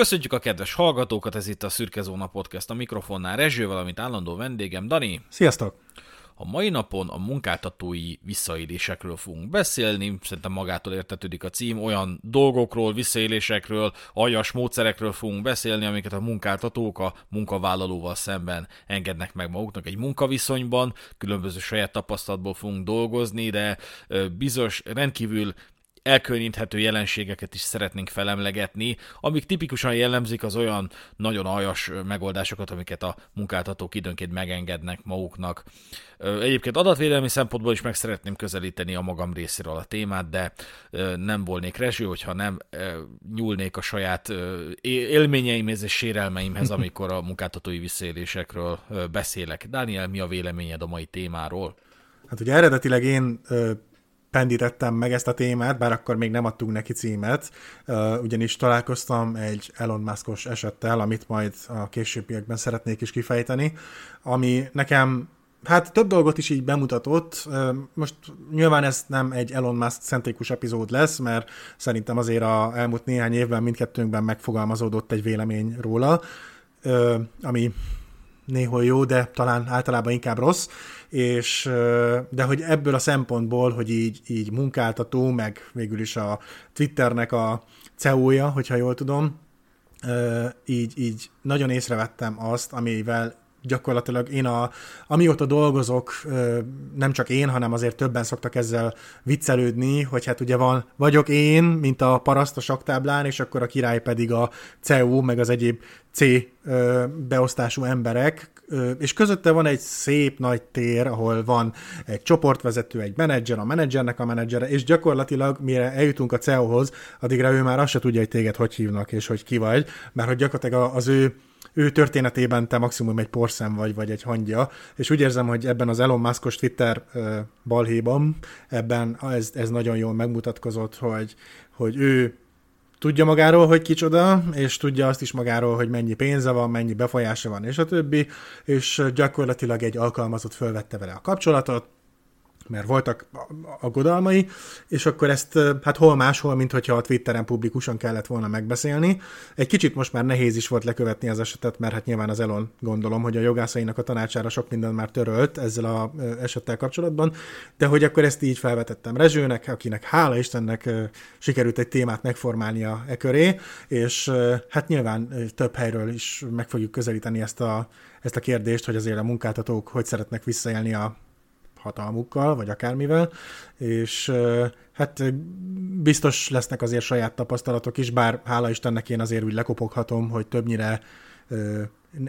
Köszönjük a kedves hallgatókat, ez itt a Szürke Zóna Podcast a mikrofonnál Rezső, valamint állandó vendégem Dani. Sziasztok! A mai napon a munkáltatói visszaélésekről fogunk beszélni, szerintem magától értetődik a cím, olyan dolgokról, visszaélésekről, aljas módszerekről fogunk beszélni, amiket a munkáltatók a munkavállalóval szemben engednek meg maguknak egy munkaviszonyban, különböző saját tapasztalatból fogunk dolgozni, de bizonyos rendkívül elkülöníthető jelenségeket is szeretnénk felemlegetni, amik tipikusan jellemzik az olyan nagyon aljas megoldásokat, amiket a munkáltatók időnként megengednek maguknak. Egyébként adatvédelmi szempontból is meg szeretném közelíteni a magam részéről a témát, de nem volnék rezső, hogyha nem nyúlnék a saját élményeimhez és sérelmeimhez, amikor a munkáltatói visszaélésekről beszélek. Dániel, mi a véleményed a mai témáról? Hát ugye eredetileg én pendítettem meg ezt a témát, bár akkor még nem adtunk neki címet, ugyanis találkoztam egy Elon Muskos esettel, amit majd a későbbiekben szeretnék is kifejteni, ami nekem Hát több dolgot is így bemutatott. Most nyilván ez nem egy Elon Musk centrikus epizód lesz, mert szerintem azért a elmúlt néhány évben mindkettőnkben megfogalmazódott egy vélemény róla, ami néhol jó, de talán általában inkább rossz, és de hogy ebből a szempontból, hogy így, így munkáltató, meg végül is a Twitternek a CEO-ja, hogyha jól tudom, így, így nagyon észrevettem azt, amivel gyakorlatilag én a, amióta dolgozok, nem csak én, hanem azért többen szoktak ezzel viccelődni, hogy hát ugye van, vagyok én, mint a paraszt a saktáblán, és akkor a király pedig a CEU, meg az egyéb C beosztású emberek, és közötte van egy szép nagy tér, ahol van egy csoportvezető, egy menedzser, a menedzsernek a menedzsere, és gyakorlatilag mire eljutunk a CEO-hoz, addigra ő már azt se tudja, hogy téged hogy hívnak, és hogy ki vagy, mert hogy gyakorlatilag az ő ő történetében te maximum egy porszem vagy, vagy egy hangja, és úgy érzem, hogy ebben az Elon Muskos Twitter balhéban, ebben ez, ez nagyon jól megmutatkozott, hogy, hogy ő tudja magáról, hogy kicsoda, és tudja azt is magáról, hogy mennyi pénze van, mennyi befolyása van, és a többi, és gyakorlatilag egy alkalmazott fölvette vele a kapcsolatot, mert voltak aggodalmai, és akkor ezt hát hol máshol, mint hogyha a Twitteren publikusan kellett volna megbeszélni. Egy kicsit most már nehéz is volt lekövetni az esetet, mert hát nyilván az Elon gondolom, hogy a jogászainak a tanácsára sok minden már törölt ezzel a esettel kapcsolatban, de hogy akkor ezt így felvetettem Rezsőnek, akinek hála Istennek sikerült egy témát megformálnia e köré, és hát nyilván több helyről is meg fogjuk közelíteni ezt a, ezt a kérdést, hogy azért a munkáltatók hogy szeretnek visszaélni a hatalmukkal, vagy akármivel, és hát biztos lesznek azért saját tapasztalatok is, bár hála Istennek én azért úgy lekopoghatom, hogy többnyire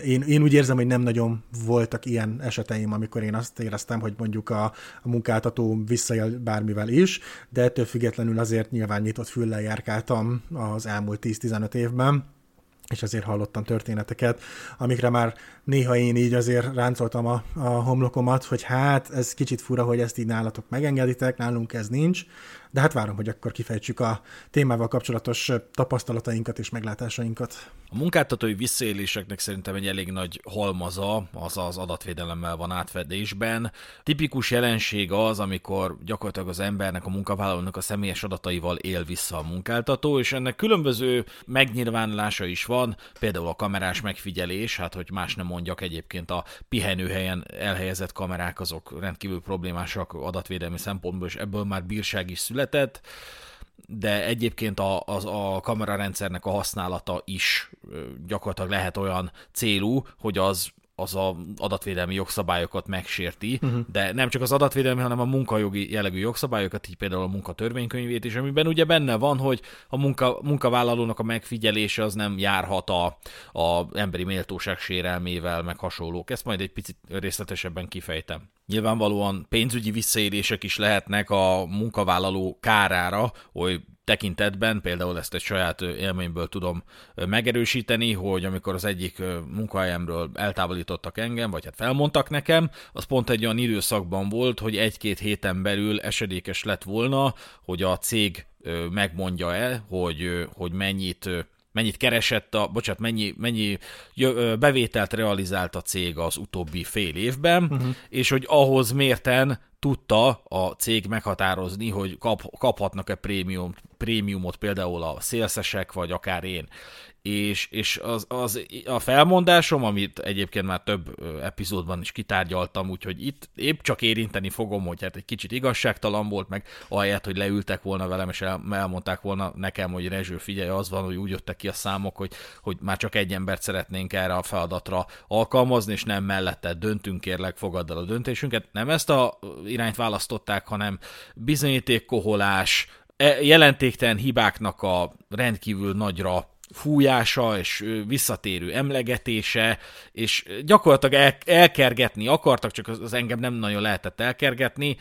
én, én úgy érzem, hogy nem nagyon voltak ilyen eseteim, amikor én azt éreztem, hogy mondjuk a, a munkáltató visszaél bármivel is, de ettől függetlenül azért nyilván nyitott füllel járkáltam az elmúlt 10-15 évben, és azért hallottam történeteket, amikre már néha én így azért ráncoltam a, a homlokomat, hogy hát ez kicsit fura, hogy ezt így nálatok megengeditek, nálunk ez nincs, de hát várom, hogy akkor kifejtsük a témával kapcsolatos tapasztalatainkat és meglátásainkat. A munkáltatói visszaéléseknek szerintem egy elég nagy halmaza, az az adatvédelemmel van átfedésben. Tipikus jelenség az, amikor gyakorlatilag az embernek, a munkavállalónak a személyes adataival él vissza a munkáltató, és ennek különböző megnyilvánulása is van, például a kamerás megfigyelés, hát hogy más nem mondjak, egyébként a pihenőhelyen elhelyezett kamerák azok rendkívül problémásak adatvédelmi szempontból, és ebből már bírság is született de egyébként a, a, a kamerarendszernek a használata is gyakorlatilag lehet olyan célú, hogy az az a adatvédelmi jogszabályokat megsérti, uh-huh. de nem csak az adatvédelmi, hanem a munkajogi jellegű jogszabályokat, így például a munkatörvénykönyvét is, amiben ugye benne van, hogy a munka, munkavállalónak a megfigyelése az nem járhat a, a emberi méltóság sérelmével, meg hasonlók. Ezt majd egy picit részletesebben kifejtem. Nyilvánvalóan pénzügyi visszaélések is lehetnek a munkavállaló kárára, hogy tekintetben, például ezt egy saját élményből tudom megerősíteni, hogy amikor az egyik munkahelyemről eltávolítottak engem, vagy hát felmondtak nekem, az pont egy olyan időszakban volt, hogy egy-két héten belül esedékes lett volna, hogy a cég megmondja el, hogy, hogy mennyit mennyit keresett, a, bocsánat, mennyi, mennyi bevételt realizált a cég az utóbbi fél évben, uh-huh. és hogy ahhoz mérten tudta a cég meghatározni, hogy kap, kaphatnak-e prémium, prémiumot például a szélszesek, vagy akár én és, és az, az, a felmondásom, amit egyébként már több epizódban is kitárgyaltam, úgyhogy itt épp csak érinteni fogom, hogy hát egy kicsit igazságtalan volt, meg ahelyett, hogy leültek volna velem, és el, elmondták volna nekem, hogy Rezső, figyelj, az van, hogy úgy jöttek ki a számok, hogy, hogy már csak egy embert szeretnénk erre a feladatra alkalmazni, és nem mellette döntünk, kérlek, fogadd el a döntésünket. Nem ezt a irányt választották, hanem bizonyítékkoholás, e, jelentéktelen hibáknak a rendkívül nagyra fújása és visszatérő emlegetése, és gyakorlatilag el, elkergetni akartak, csak az, az engem nem nagyon lehetett elkergetni,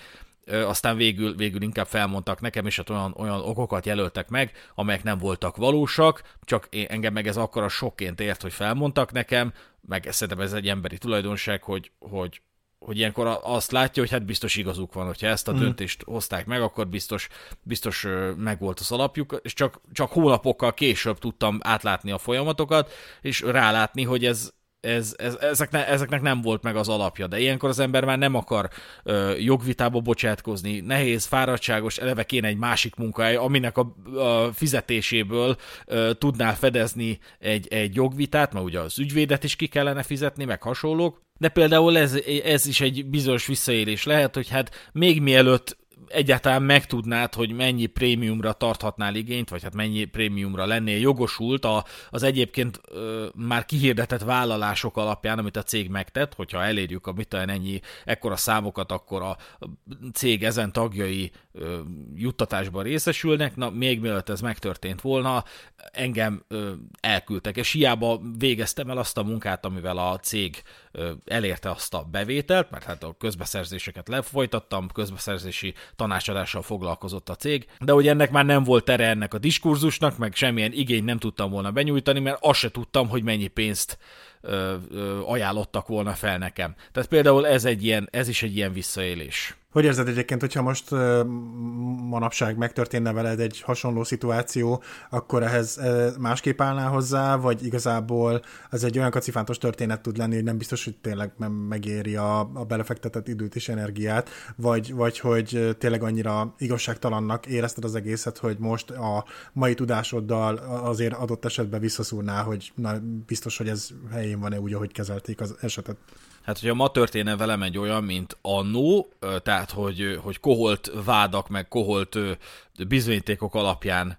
aztán végül, végül inkább felmondtak nekem, és hát olyan, olyan okokat jelöltek meg, amelyek nem voltak valósak, csak én, engem meg ez akkor a sokként ért, hogy felmondtak nekem, meg szerintem ez egy emberi tulajdonság, hogy, hogy hogy ilyenkor azt látja, hogy hát biztos igazuk van, hogyha ezt a mm. döntést hozták meg, akkor biztos, biztos megvolt az alapjuk, és csak, csak hónapokkal később tudtam átlátni a folyamatokat, és rálátni, hogy ez, ez, ez, ezeknek, ezeknek nem volt meg az alapja, de ilyenkor az ember már nem akar ö, jogvitába bocsátkozni, nehéz, fáradtságos, eleve kéne egy másik munkahely, aminek a, a fizetéséből ö, tudnál fedezni egy, egy jogvitát, mert ugye az ügyvédet is ki kellene fizetni, meg hasonlók, de például ez, ez is egy bizonyos visszaélés lehet, hogy hát még mielőtt egyáltalán megtudnád, hogy mennyi prémiumra tarthatnál igényt, vagy hát mennyi prémiumra lennél jogosult a, az egyébként ö, már kihirdetett vállalások alapján, amit a cég megtett, hogyha elérjük a mit ennyi ekkora számokat, akkor a cég ezen tagjai ö, juttatásban részesülnek, na még mielőtt ez megtörtént volna, engem elküldtek, és hiába végeztem el azt a munkát, amivel a cég elérte azt a bevételt, mert hát a közbeszerzéseket lefolytattam, közbeszerzési tanácsadással foglalkozott a cég, de hogy ennek már nem volt tere ennek a diskurzusnak, meg semmilyen igényt nem tudtam volna benyújtani, mert azt se tudtam, hogy mennyi pénzt ajánlottak volna fel nekem. Tehát például ez, egy ilyen, ez is egy ilyen visszaélés. Hogy érzed egyébként, hogyha most manapság megtörténne veled egy hasonló szituáció, akkor ehhez másképp állnál hozzá, vagy igazából ez egy olyan kacifántos történet tud lenni, hogy nem biztos, hogy tényleg megéri a, a belefektetett időt és energiát, vagy, vagy hogy tényleg annyira igazságtalannak érezted az egészet, hogy most a mai tudásoddal azért adott esetben visszaszúrnál, hogy na, biztos, hogy ez helyén van-e úgy, ahogy kezelték az esetet. Hát, hogyha ma történne velem egy olyan, mint annó, tehát, hogy, hogy koholt vádak, meg koholt bizonyítékok alapján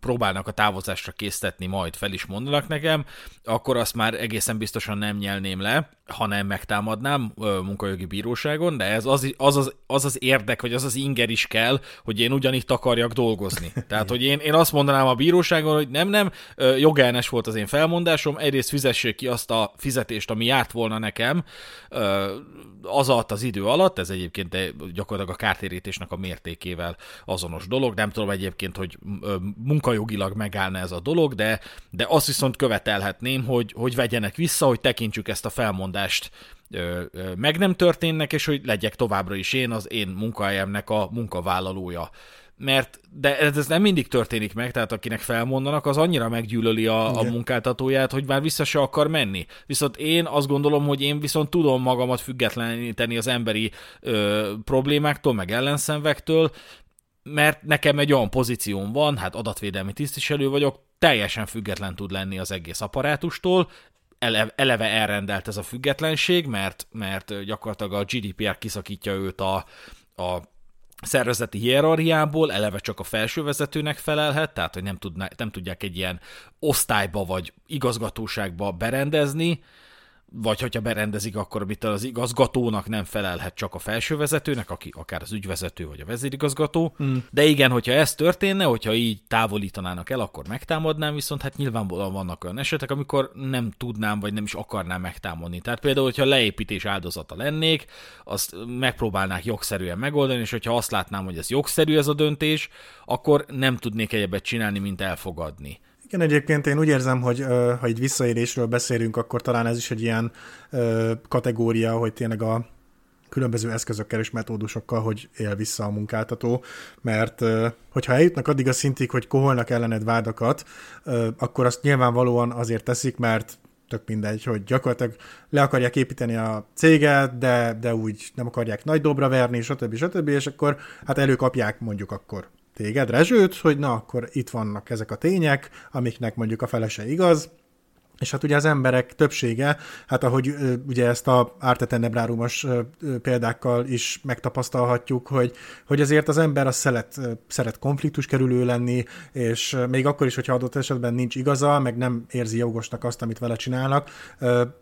próbálnak a távozásra késztetni, majd fel is mondanak nekem, akkor azt már egészen biztosan nem nyelném le, hanem megtámadnám munkajogi bíróságon, de ez az az, az, az, az érdek, vagy az az inger is kell, hogy én ugyanitt akarjak dolgozni. Tehát, hogy én, én azt mondanám a bíróságon, hogy nem, nem, jogellenes volt az én felmondásom, egyrészt fizessék ki azt a fizetést, ami járt volna nekem, az alatt az idő alatt, ez egyébként gyakorlatilag a kártérítésnek a mértékével azonos dolog, nem tudom egyébként, hogy munkajogilag megállna ez a dolog, de, de azt viszont követelhetném, hogy, hogy vegyenek vissza, hogy tekintsük ezt a felmondást meg nem történnek, és hogy legyek továbbra is én az én munkahelyemnek a munkavállalója mert de ez, ez nem mindig történik meg, tehát akinek felmondanak, az annyira meggyűlöli a, a munkáltatóját, hogy már vissza se akar menni. Viszont én azt gondolom, hogy én viszont tudom magamat függetleníteni az emberi ö, problémáktól, meg ellenszenvektől, mert nekem egy olyan pozícióm van, hát adatvédelmi tisztviselő vagyok, teljesen független tud lenni az egész apparátustól, eleve elrendelt ez a függetlenség, mert, mert gyakorlatilag a GDPR kiszakítja őt a, a szervezeti hierarchiából, eleve csak a felsővezetőnek felelhet, tehát hogy nem, tudná, nem tudják egy ilyen osztályba vagy igazgatóságba berendezni, vagy hogyha berendezik, akkor mit az igazgatónak nem felelhet csak a felsővezetőnek, aki akár az ügyvezető vagy a vezérigazgató. Mm. De igen, hogyha ez történne, hogyha így távolítanának el, akkor megtámadnám, viszont hát nyilvánvalóan vannak olyan esetek, amikor nem tudnám, vagy nem is akarnám megtámadni. Tehát például, hogyha leépítés áldozata lennék, azt megpróbálnák jogszerűen megoldani, és hogyha azt látnám, hogy ez jogszerű ez a döntés, akkor nem tudnék egyebet csinálni, mint elfogadni. Igen, egyébként én úgy érzem, hogy ha egy visszaérésről beszélünk, akkor talán ez is egy ilyen kategória, hogy tényleg a különböző eszközökkel és metódusokkal, hogy él vissza a munkáltató, mert hogyha eljutnak addig a szintig, hogy koholnak ellened vádakat, akkor azt nyilvánvalóan azért teszik, mert tök mindegy, hogy gyakorlatilag le akarják építeni a céget, de, de úgy nem akarják nagy dobra verni, stb. stb. És akkor hát előkapják mondjuk akkor téged, Rezsőt, hogy na, akkor itt vannak ezek a tények, amiknek mondjuk a felese igaz, és hát ugye az emberek többsége, hát ahogy ugye ezt a ártetennebrárumas példákkal is megtapasztalhatjuk, hogy, hogy azért az ember az szeret, szeret konfliktus kerülő lenni, és még akkor is, hogyha adott esetben nincs igaza, meg nem érzi jogosnak azt, amit vele csinálnak,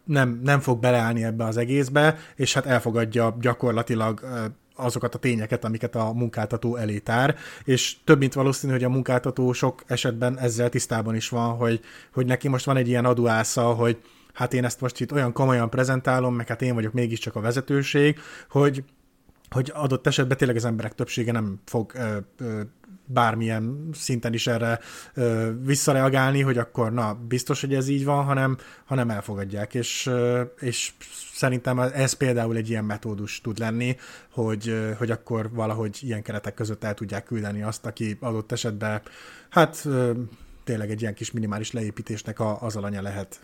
nem, nem fog beleállni ebbe az egészbe, és hát elfogadja gyakorlatilag azokat a tényeket, amiket a munkáltató elé tár, és több mint valószínű, hogy a munkáltató sok esetben ezzel tisztában is van, hogy, hogy neki most van egy ilyen adóásza, hogy hát én ezt most itt olyan komolyan prezentálom, meg hát én vagyok mégiscsak a vezetőség, hogy hogy adott esetben tényleg az emberek többsége nem fog ö, ö, bármilyen szinten is erre ö, visszareagálni, hogy akkor na, biztos, hogy ez így van, hanem, hanem elfogadják, és, ö, és szerintem ez például egy ilyen metódus tud lenni, hogy, ö, hogy akkor valahogy ilyen keretek között el tudják küldeni azt, aki adott esetben, hát ö, tényleg egy ilyen kis minimális leépítésnek a, az alanya lehet.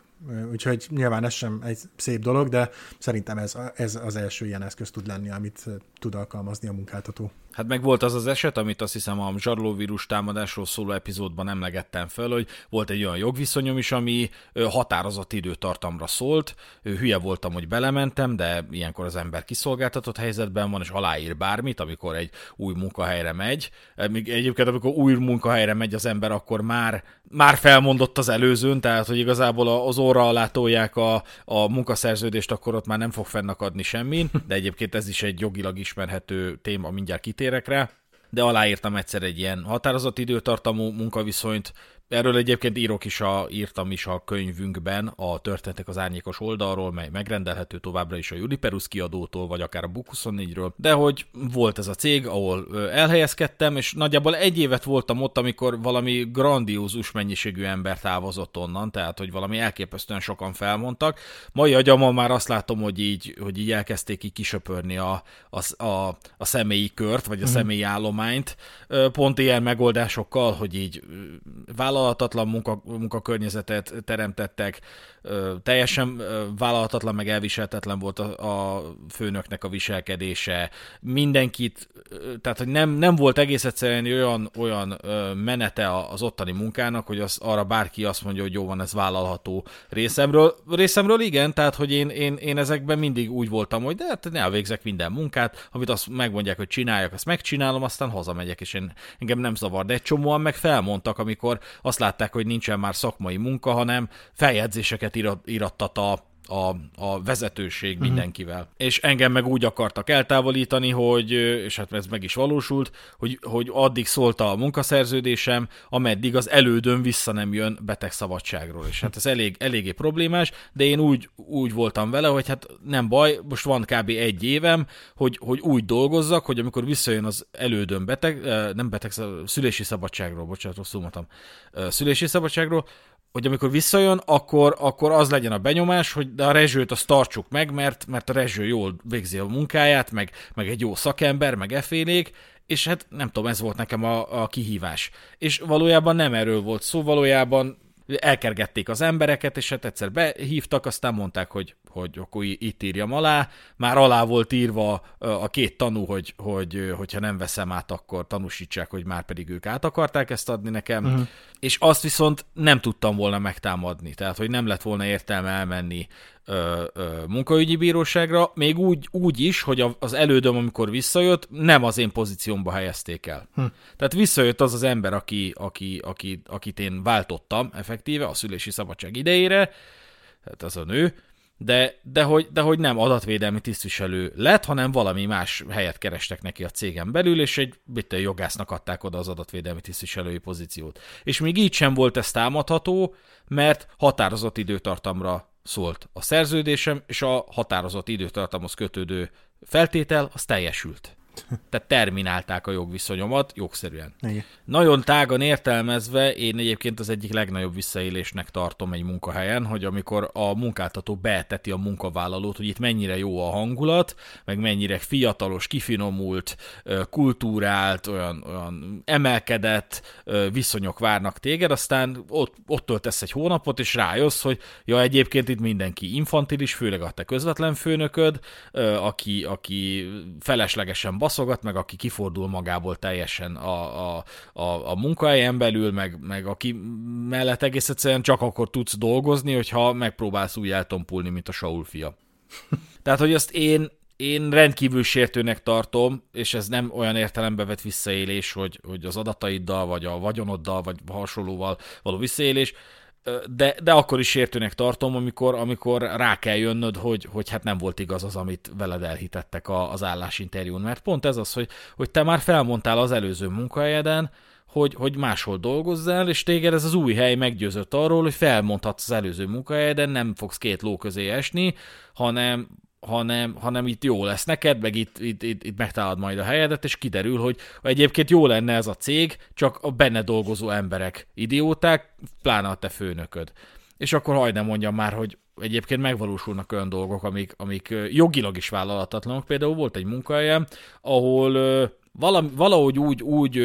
Úgyhogy nyilván ez sem egy szép dolog, de szerintem ez, ez az első ilyen eszköz tud lenni, amit tud alkalmazni a munkáltató. Hát meg volt az az eset, amit azt hiszem a zsarlóvírus támadásról szóló epizódban emlegettem fel, hogy volt egy olyan jogviszonyom is, ami határozott időtartamra szólt. Hülye voltam, hogy belementem, de ilyenkor az ember kiszolgáltatott helyzetben van, és aláír bármit, amikor egy új munkahelyre megy. Egyébként, amikor új munkahelyre megy az ember, akkor már, már felmondott az előzőn, tehát, hogy igazából az óra alá tolják a, a munkaszerződést, akkor ott már nem fog fennakadni semmin, de egyébként ez is egy jogilag ismerhető téma, mindjárt kitérek rá, de aláírtam egyszer egy ilyen határozott időtartamú munkaviszonyt, Erről egyébként írok is a, írtam is a könyvünkben a Történetek az árnyékos oldalról, mely megrendelhető továbbra is a Juliperus kiadótól, vagy akár a Book24-ről, de hogy volt ez a cég, ahol elhelyezkedtem, és nagyjából egy évet voltam ott, amikor valami grandiózus mennyiségű ember távozott onnan, tehát hogy valami elképesztően sokan felmondtak. Mai agyamon már azt látom, hogy így, hogy így elkezdték így kisöpörni a, a, a, a személyi kört, vagy a mm. személyi állományt, pont ilyen megoldásokkal, hogy így vállal vállalhatatlan munka, munkakörnyezetet teremtettek, teljesen vállalhatatlan, meg elviselhetetlen volt a, a főnöknek a viselkedése, mindenkit, tehát hogy nem, nem volt egész egyszerűen olyan, olyan menete az ottani munkának, hogy az, arra bárki azt mondja, hogy jó van, ez vállalható részemről. Részemről igen, tehát hogy én, én, én ezekben mindig úgy voltam, hogy de hát ne elvégzek minden munkát, amit azt megmondják, hogy csináljak, azt megcsinálom, aztán hazamegyek, és én, engem nem zavar. De egy csomóan meg felmondtak, amikor azt látták, hogy nincsen már szakmai munka, hanem feljegyzéseket irat, irattat a a, a vezetőség uh-huh. mindenkivel. És engem meg úgy akartak eltávolítani, hogy, és hát ez meg is valósult, hogy, hogy addig szólt a munkaszerződésem, ameddig az elődön vissza nem jön betegszabadságról. És hát ez elég, eléggé problémás, de én úgy, úgy voltam vele, hogy hát nem baj, most van kb. egy évem, hogy, hogy úgy dolgozzak, hogy amikor visszajön az elődön beteg, nem beteg, szülési szabadságról, bocsánat, rosszul mondtam, szülési szabadságról, hogy amikor visszajön, akkor, akkor az legyen a benyomás, hogy de a rezsőt azt tartsuk meg, mert, mert a rezső jól végzi a munkáját, meg, meg egy jó szakember, meg efélék, és hát nem tudom, ez volt nekem a, a kihívás. És valójában nem erről volt szó, valójában elkergették az embereket, és hát egyszer behívtak, aztán mondták, hogy, hogy akkor itt írjam alá. Már alá volt írva a két tanú, hogy, hogy hogyha nem veszem át, akkor tanúsítsák, hogy már pedig ők át akarták ezt adni nekem. Uh-huh. És azt viszont nem tudtam volna megtámadni, tehát hogy nem lett volna értelme elmenni ö, ö, munkaügyi bíróságra, még úgy, úgy is, hogy az elődöm, amikor visszajött, nem az én pozíciómba helyezték el. Hm. Tehát visszajött az az ember, aki, aki, aki, akit én váltottam effektíve a szülési szabadság idejére, tehát az a nő, de, de, hogy, de hogy nem adatvédelmi tisztviselő lett, hanem valami más helyet kerestek neki a cégen belül, és egy bitte jogásznak adták oda az adatvédelmi tisztviselői pozíciót. És még így sem volt ez támadható, mert határozott időtartamra szólt a szerződésem, és a határozott időtartamhoz kötődő feltétel az teljesült. Tehát terminálták a jogviszonyomat jogszerűen. Igen. Nagyon tágan értelmezve én egyébként az egyik legnagyobb visszaélésnek tartom egy munkahelyen, hogy amikor a munkáltató beeteti a munkavállalót, hogy itt mennyire jó a hangulat, meg mennyire fiatalos, kifinomult, kultúrált, olyan, olyan emelkedett viszonyok várnak téged, aztán ott, ott töltesz egy hónapot, és rájössz, hogy ja, egyébként itt mindenki infantilis, főleg a te közvetlen főnököd, aki, aki feleslegesen baszogat, meg aki kifordul magából teljesen a, a, a, a munkahelyen belül, meg, meg aki mellett egész egyszerűen csak akkor tudsz dolgozni, hogyha megpróbálsz úgy eltompulni, mint a Saul fia. Tehát, hogy azt én, én rendkívül sértőnek tartom, és ez nem olyan értelembe vett visszaélés, hogy, hogy az adataiddal, vagy a vagyonoddal, vagy hasonlóval való visszaélés, de, de akkor is sértőnek tartom, amikor, amikor rá kell jönnöd, hogy, hogy hát nem volt igaz az, amit veled elhitettek a, az állásinterjún. Mert pont ez az, hogy, hogy te már felmondtál az előző munkahelyeden, hogy, hogy máshol dolgozzál, és téged ez az új hely meggyőzött arról, hogy felmondhatsz az előző munkahelyeden, nem fogsz két ló közé esni, hanem hanem, hanem itt jó lesz neked, meg itt, itt, itt, itt megtalálod majd a helyedet, és kiderül, hogy egyébként jó lenne ez a cég, csak a benne dolgozó emberek idióták, pláne a te főnököd. És akkor hajde mondjam már, hogy egyébként megvalósulnak olyan dolgok, amik, amik jogilag is vállalatatlanok. Például volt egy munkahelyem, ahol valami, valahogy úgy, úgy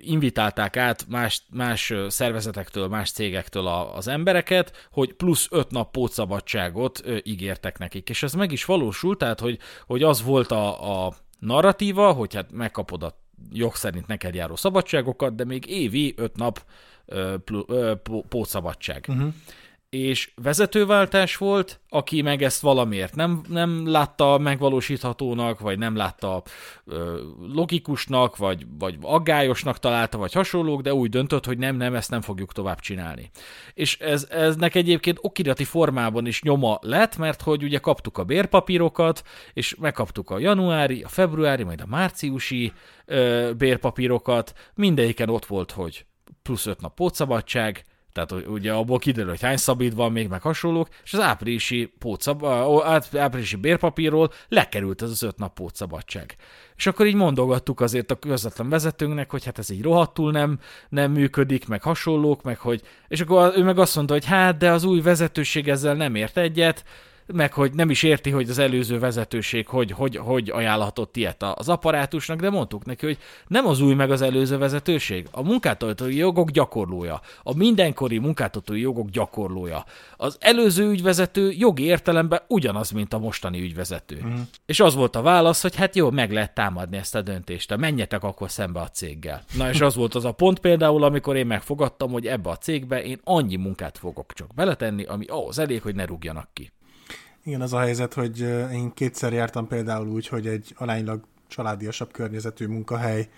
invitálták át más, más szervezetektől, más cégektől a, az embereket, hogy plusz öt nap pótszabadságot ígértek nekik. És ez meg is valósult, tehát hogy, hogy az volt a, a narratíva, hogy hát megkapod a jog szerint neked járó szabadságokat, de még évi öt nap pótszabadság. Uh-huh és vezetőváltás volt, aki meg ezt valamiért nem, nem látta megvalósíthatónak, vagy nem látta ö, logikusnak, vagy, vagy aggályosnak találta, vagy hasonlók, de úgy döntött, hogy nem, nem, ezt nem fogjuk tovább csinálni. És ez, eznek egyébként okirati formában is nyoma lett, mert hogy ugye kaptuk a bérpapírokat, és megkaptuk a januári, a februári, majd a márciusi ö, bérpapírokat, mindegyiken ott volt, hogy plusz öt nap pótszabadság, tehát ugye abból kiderül, hogy hány szabít van még, meg hasonlók, és az áprilisi, pótszab, áprilisi bérpapírról lekerült ez az öt nap pótszabadság. És akkor így mondogattuk azért a közvetlen vezetőnknek, hogy hát ez így rohadtul nem, nem működik, meg hasonlók, meg hogy, és akkor ő meg azt mondta, hogy hát, de az új vezetőség ezzel nem ért egyet, meg hogy nem is érti, hogy az előző vezetőség hogy, hogy, hogy ajánlhatott ilyet az apparátusnak, de mondtuk neki, hogy nem az új meg az előző vezetőség, a munkáltatói jogok gyakorlója, a mindenkori munkáltatói jogok gyakorlója. Az előző ügyvezető jogi értelemben ugyanaz, mint a mostani ügyvezető. Uh-huh. És az volt a válasz, hogy hát jó, meg lehet támadni ezt a döntést, menjetek akkor szembe a céggel. Na és az volt az a pont például, amikor én megfogadtam, hogy ebbe a cégbe én annyi munkát fogok csak beletenni, ami ahhoz elég, hogy ne rúgjanak ki. Igen, az a helyzet, hogy én kétszer jártam például úgy, hogy egy aránylag családiasabb környezetű munkahelyre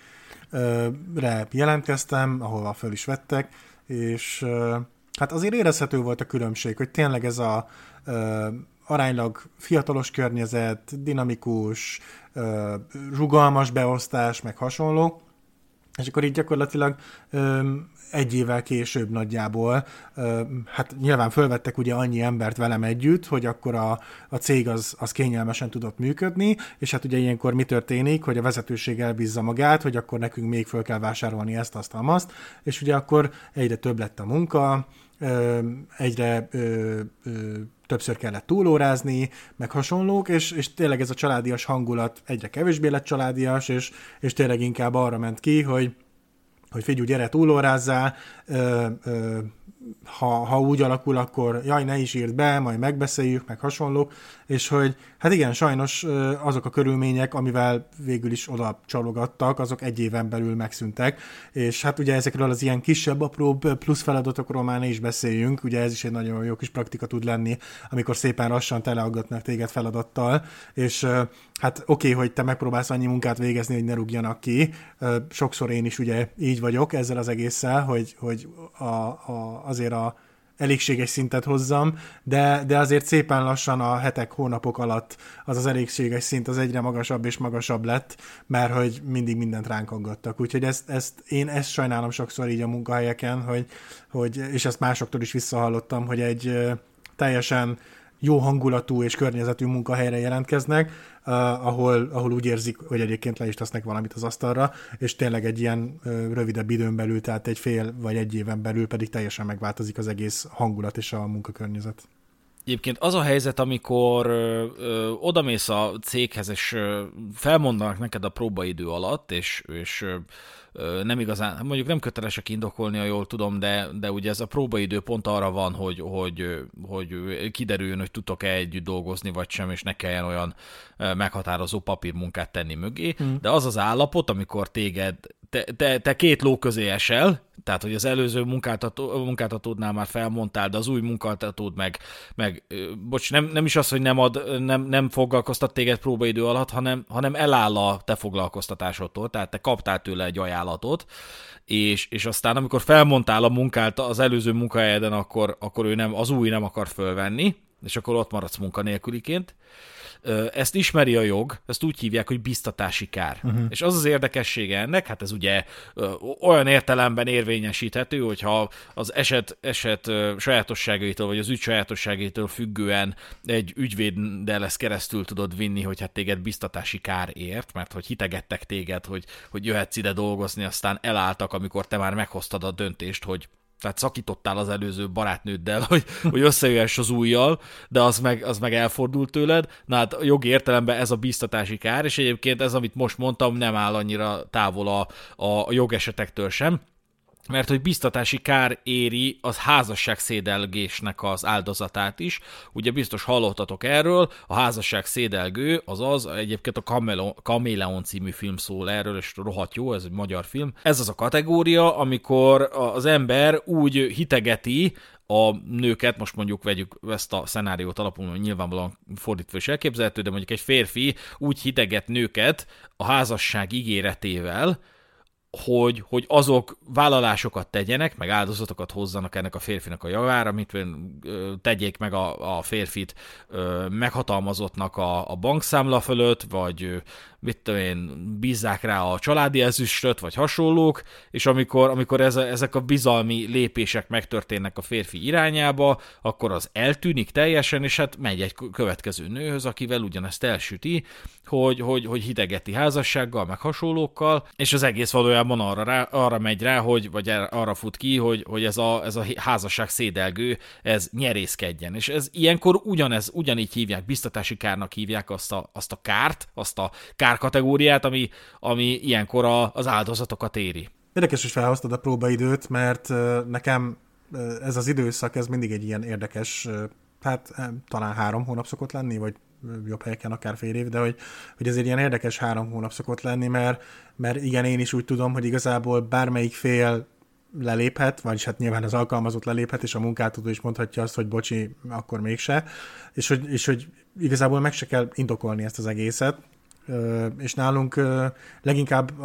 jelentkeztem, ahol föl is vettek, és hát azért érezhető volt a különbség, hogy tényleg ez a aránylag fiatalos környezet, dinamikus, rugalmas beosztás, meg hasonló, és akkor így gyakorlatilag egy évvel később nagyjából, hát nyilván fölvettek ugye annyi embert velem együtt, hogy akkor a, a cég az, az kényelmesen tudott működni, és hát ugye ilyenkor mi történik, hogy a vezetőség elbízza magát, hogy akkor nekünk még föl kell vásárolni ezt, azt, azt, és ugye akkor egyre több lett a munka, egyre többször kellett túlórázni, meg hasonlók, és, és tényleg ez a családias hangulat egyre kevésbé lett családias, és, és tényleg inkább arra ment ki, hogy hogy figyelj, gyere, túlórázzál, ö, ha, ha úgy alakul, akkor jaj, ne is írd be, majd megbeszéljük, meg hasonlók, és hogy hát igen, sajnos azok a körülmények, amivel végül is oda csalogattak, azok egy éven belül megszűntek, és hát ugye ezekről az ilyen kisebb, apróbb plusz feladatokról már ne is beszéljünk, ugye ez is egy nagyon jó kis praktika tud lenni, amikor szépen lassan teleaggatnak téged feladattal, és hát oké, okay, hogy te megpróbálsz annyi munkát végezni, hogy ne rúgjanak ki, sokszor én is ugye így vagyok ezzel az egésszel, hogy, hogy a, a, azért a elégséges szintet hozzam, de, de azért szépen lassan a hetek, hónapok alatt az az elégséges szint az egyre magasabb és magasabb lett, mert hogy mindig mindent ránk aggattak. Úgyhogy ezt, ezt, én ezt sajnálom sokszor így a munkahelyeken, hogy, hogy, és ezt másoktól is visszahallottam, hogy egy teljesen jó hangulatú és környezetű munkahelyre jelentkeznek, uh, ahol, ahol úgy érzik, hogy egyébként le is tesznek valamit az asztalra, és tényleg egy ilyen uh, rövidebb időn belül, tehát egy fél vagy egy éven belül pedig teljesen megváltozik az egész hangulat és a munkakörnyezet. Egyébként az a helyzet, amikor ö, ö, odamész a céghez, és ö, felmondanak neked a próbaidő alatt, és, és ö, nem igazán, mondjuk nem kötelesek indokolni, ha jól tudom, de, de ugye ez a próbaidő pont arra van, hogy, hogy, hogy kiderüljön, hogy tudtok-e együtt dolgozni, vagy sem, és ne kelljen olyan meghatározó papírmunkát tenni mögé. Mm. De az az állapot, amikor téged, te, te, te két ló közé esel, tehát, hogy az előző munkáltató, munkáltatódnál már felmondtál, de az új munkáltatód meg, meg bocs, nem, nem is az, hogy nem, ad, nem, nem foglalkoztat téged próbaidő alatt, hanem, hanem eláll a te foglalkoztatásodtól, tehát te kaptál tőle egy ajánlatot, és, és aztán amikor felmondtál a munkát az előző munkahelyeden, akkor, akkor ő nem, az új nem akar fölvenni, és akkor ott maradsz munkanélküliként. Ezt ismeri a jog, ezt úgy hívják, hogy biztatási kár. Uh-huh. És az az érdekessége ennek, hát ez ugye olyan értelemben érvényesíthető, hogyha az eset, eset sajátosságaitól, vagy az ügy sajátosságaitól függően egy ügyvéddel lesz keresztül tudod vinni, hogy hát téged biztatási kár ért, mert hogy hitegettek téged, hogy, hogy jöhetsz ide dolgozni, aztán elálltak, amikor te már meghoztad a döntést, hogy tehát szakítottál az előző barátnőddel, hogy, hogy összejöhess az újjal, de az meg, az meg elfordult tőled. Na hát jogi értelemben ez a bíztatási kár, és egyébként ez, amit most mondtam, nem áll annyira távol a, a jogesetektől sem mert hogy biztatási kár éri az házasság szédelgésnek az áldozatát is. Ugye biztos hallottatok erről, a házasság szédelgő, az az, egyébként a Kaméleon című film szól erről, és rohadt jó, ez egy magyar film. Ez az a kategória, amikor az ember úgy hitegeti a nőket, most mondjuk vegyük ezt a szenáriót alapul, hogy nyilvánvalóan fordítva is elképzelhető, de mondjuk egy férfi úgy hideget nőket a házasság ígéretével, hogy, hogy azok vállalásokat tegyenek, meg áldozatokat hozzanak ennek a férfinak a javára, mint tegyék meg a, a férfit meghatalmazottnak a, a bankszámla fölött, vagy mit tudom én, bízzák rá a családi ezüstöt, vagy hasonlók, és amikor, amikor ez a, ezek a bizalmi lépések megtörténnek a férfi irányába, akkor az eltűnik teljesen, és hát megy egy következő nőhöz, akivel ugyanezt elsüti, hogy, hogy, hogy hidegeti házassággal, meg hasonlókkal, és az egész valójában arra, rá, arra megy rá, hogy, vagy arra fut ki, hogy, hogy ez, a, ez a házasság szédelgő, ez nyerészkedjen. És ez ilyenkor ugyanez, ugyanígy hívják, biztatási kárnak hívják azt a, azt a kárt, azt a kárkategóriát, ami, ami ilyenkor a, az áldozatokat éri. Érdekes, hogy felhoztad a próbaidőt, mert nekem ez az időszak, ez mindig egy ilyen érdekes, hát talán három hónap szokott lenni, vagy jobb helyeken akár fél év, de hogy, hogy ez egy ilyen érdekes három hónap szokott lenni, mert, mert igen, én is úgy tudom, hogy igazából bármelyik fél leléphet, vagyis hát nyilván az alkalmazott leléphet, és a munkáltató is mondhatja azt, hogy bocsi, akkor mégse, és hogy, és hogy igazából meg se kell indokolni ezt az egészet, és nálunk leginkább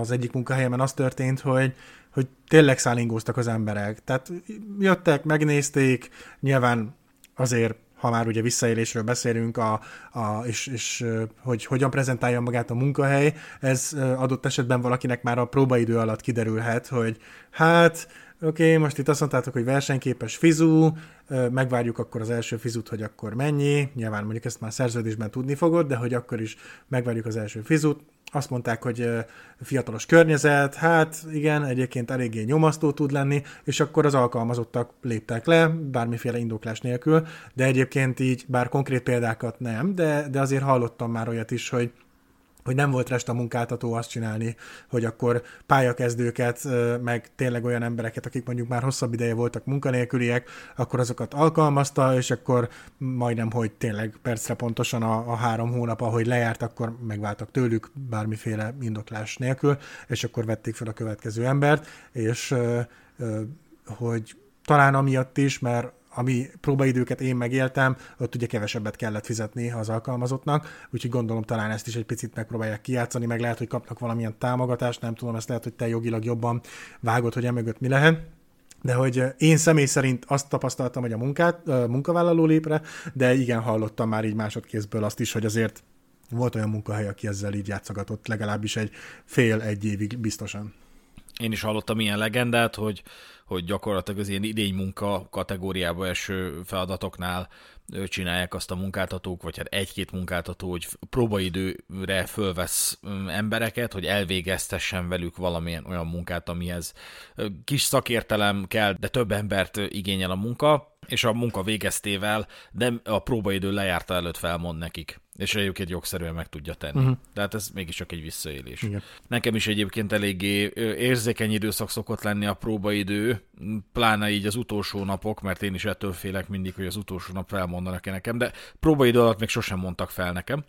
az egyik munkahelyemen az történt, hogy, hogy tényleg szállingóztak az emberek. Tehát jöttek, megnézték, nyilván azért ha már ugye visszaélésről beszélünk, a, a, és, és hogy hogyan prezentálja magát a munkahely, ez adott esetben valakinek már a próbaidő alatt kiderülhet, hogy hát oké, okay, most itt azt mondtátok, hogy versenyképes fizú, megvárjuk akkor az első fizut, hogy akkor mennyi, nyilván mondjuk ezt már szerződésben tudni fogod, de hogy akkor is megvárjuk az első fizut, azt mondták, hogy fiatalos környezet, hát igen, egyébként eléggé nyomasztó tud lenni, és akkor az alkalmazottak léptek le, bármiféle indoklás nélkül, de egyébként így, bár konkrét példákat nem, de, de azért hallottam már olyat is, hogy hogy nem volt rest a munkáltató azt csinálni, hogy akkor pályakezdőket, meg tényleg olyan embereket, akik mondjuk már hosszabb ideje voltak munkanélküliek, akkor azokat alkalmazta, és akkor majdnem, hogy tényleg percre pontosan a, a három hónap, ahogy lejárt, akkor megváltak tőlük bármiféle indoklás nélkül, és akkor vették fel a következő embert, és hogy talán amiatt is, mert ami próbaidőket én megéltem, ott ugye kevesebbet kellett fizetni az alkalmazottnak, úgyhogy gondolom talán ezt is egy picit megpróbálják kijátszani, meg lehet, hogy kapnak valamilyen támogatást, nem tudom, ezt lehet, hogy te jogilag jobban vágod, hogy emögött mi lehet. De hogy én személy szerint azt tapasztaltam, hogy a munkát, a munkavállaló lépre, de igen, hallottam már így másodkézből azt is, hogy azért volt olyan munkahely, aki ezzel így játszogatott legalábbis egy fél-egy évig biztosan. Én is hallottam ilyen legendát, hogy, hogy gyakorlatilag az ilyen idény munka kategóriába eső feladatoknál csinálják azt a munkáltatók, vagy hát egy-két munkáltató, hogy próbaidőre fölvesz embereket, hogy elvégeztessen velük valamilyen olyan munkát, amihez kis szakértelem kell, de több embert igényel a munka, és a munka végeztével, de a próbaidő lejárta előtt felmond nekik és egyébként jogszerűen meg tudja tenni. Uh-huh. Tehát ez mégiscsak egy visszaélés. Igen. Nekem is egyébként eléggé érzékeny időszak szokott lenni a próbaidő, pláne így az utolsó napok, mert én is ettől félek mindig, hogy az utolsó nap felmondanak-e nekem, de próbaidő alatt még sosem mondtak fel nekem.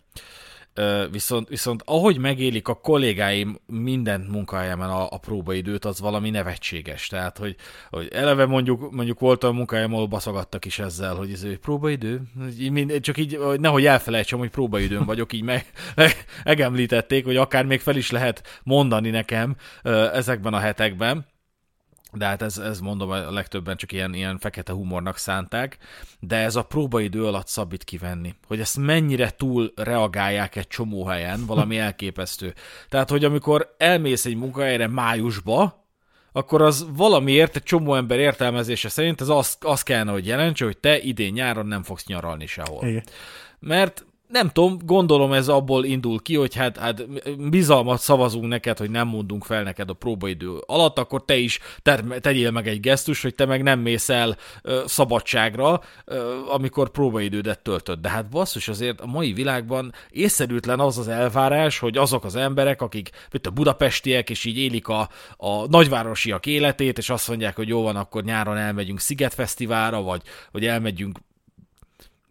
Viszont, viszont ahogy megélik a kollégáim minden munkájában a, a próbaidőt, az valami nevetséges. Tehát, hogy, hogy eleve mondjuk, mondjuk volt a munkájám, ahol baszogattak is ezzel, hogy ez egy próbaidő, csak így, nehogy elfelejtsem, hogy próbaidőn vagyok, így meg, meg, megemlítették, hogy akár még fel is lehet mondani nekem ezekben a hetekben de hát ez, ez mondom, a legtöbben csak ilyen, ilyen fekete humornak szánták, de ez a próbaidő alatt szabít kivenni, hogy ezt mennyire túl reagálják egy csomó helyen, valami elképesztő. Tehát, hogy amikor elmész egy munkahelyre májusba, akkor az valamiért egy csomó ember értelmezése szerint ez az, az kellene, hogy jelentse, hogy te idén nyáron nem fogsz nyaralni sehol. Igen. Mert nem tudom, gondolom ez abból indul ki, hogy hát, hát bizalmat szavazunk neked, hogy nem mondunk fel neked a próbaidő alatt, akkor te is te, tegyél meg egy gesztus, hogy te meg nem mész el ö, szabadságra, ö, amikor próbaidődet töltöd. De hát basszus, azért a mai világban észszerűtlen az az elvárás, hogy azok az emberek, akik mint a budapestiek, és így élik a, a nagyvárosiak életét, és azt mondják, hogy jó van, akkor nyáron elmegyünk Szigetfesztiválra, vagy, vagy elmegyünk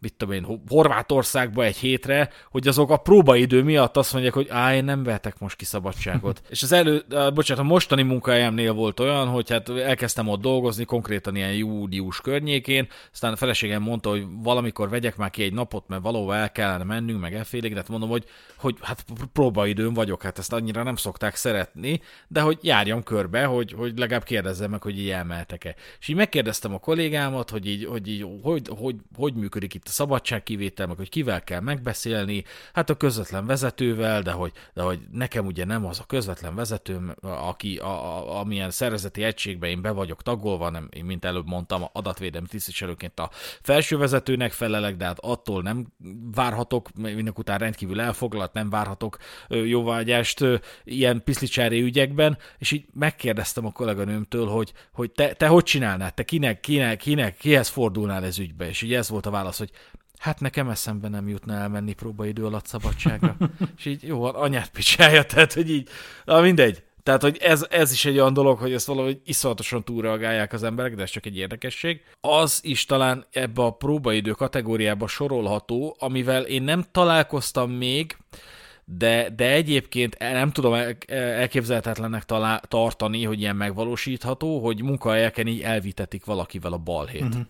mit tudom én, Horvátországba egy hétre, hogy azok a próbaidő miatt azt mondják, hogy á, én nem vehetek most ki szabadságot. és az elő, bocsánat, a mostani munkahelyemnél volt olyan, hogy hát elkezdtem ott dolgozni, konkrétan ilyen július környékén, aztán a feleségem mondta, hogy valamikor vegyek már ki egy napot, mert valahova el kellene mennünk, meg elfélig, de hát mondom, hogy, hogy hát próbaidőn vagyok, hát ezt annyira nem szokták szeretni, de hogy járjam körbe, hogy, hogy legalább kérdezzem meg, hogy így elmehetek-e. És így megkérdeztem a kollégámat, hogy így, hogy, így, hogy, hogy, hogy működik itt a szabadságkivétel, meg hogy kivel kell megbeszélni, hát a közvetlen vezetővel, de hogy, de hogy nekem ugye nem az a közvetlen vezetőm, aki a, a, amilyen szervezeti egységben én be vagyok tagolva, nem, én mint előbb mondtam, adatvédelmi tisztviselőként a felső vezetőnek felelek, de hát attól nem várhatok, mindek után rendkívül elfoglalt, nem várhatok jóvágyást ilyen piszlicsári ügyekben, és így megkérdeztem a kolléganőmtől, hogy, hogy te, te hogy csinálnád, te kinek, kinek, kinek, kihez fordulnál ez ügybe, és így ez volt a válasz, hogy hát nekem eszembe nem jutna elmenni próbaidő alatt szabadságra. és így jó, anyát picsája, tehát hogy így, na mindegy. Tehát, hogy ez, ez is egy olyan dolog, hogy ezt valahogy iszonyatosan túlreagálják az emberek, de ez csak egy érdekesség. Az is talán ebbe a próbaidő kategóriába sorolható, amivel én nem találkoztam még, de, de egyébként nem tudom elképzelhetetlennek talál, tartani, hogy ilyen megvalósítható, hogy munkahelyeken így elvitetik valakivel a balhét. Uh-huh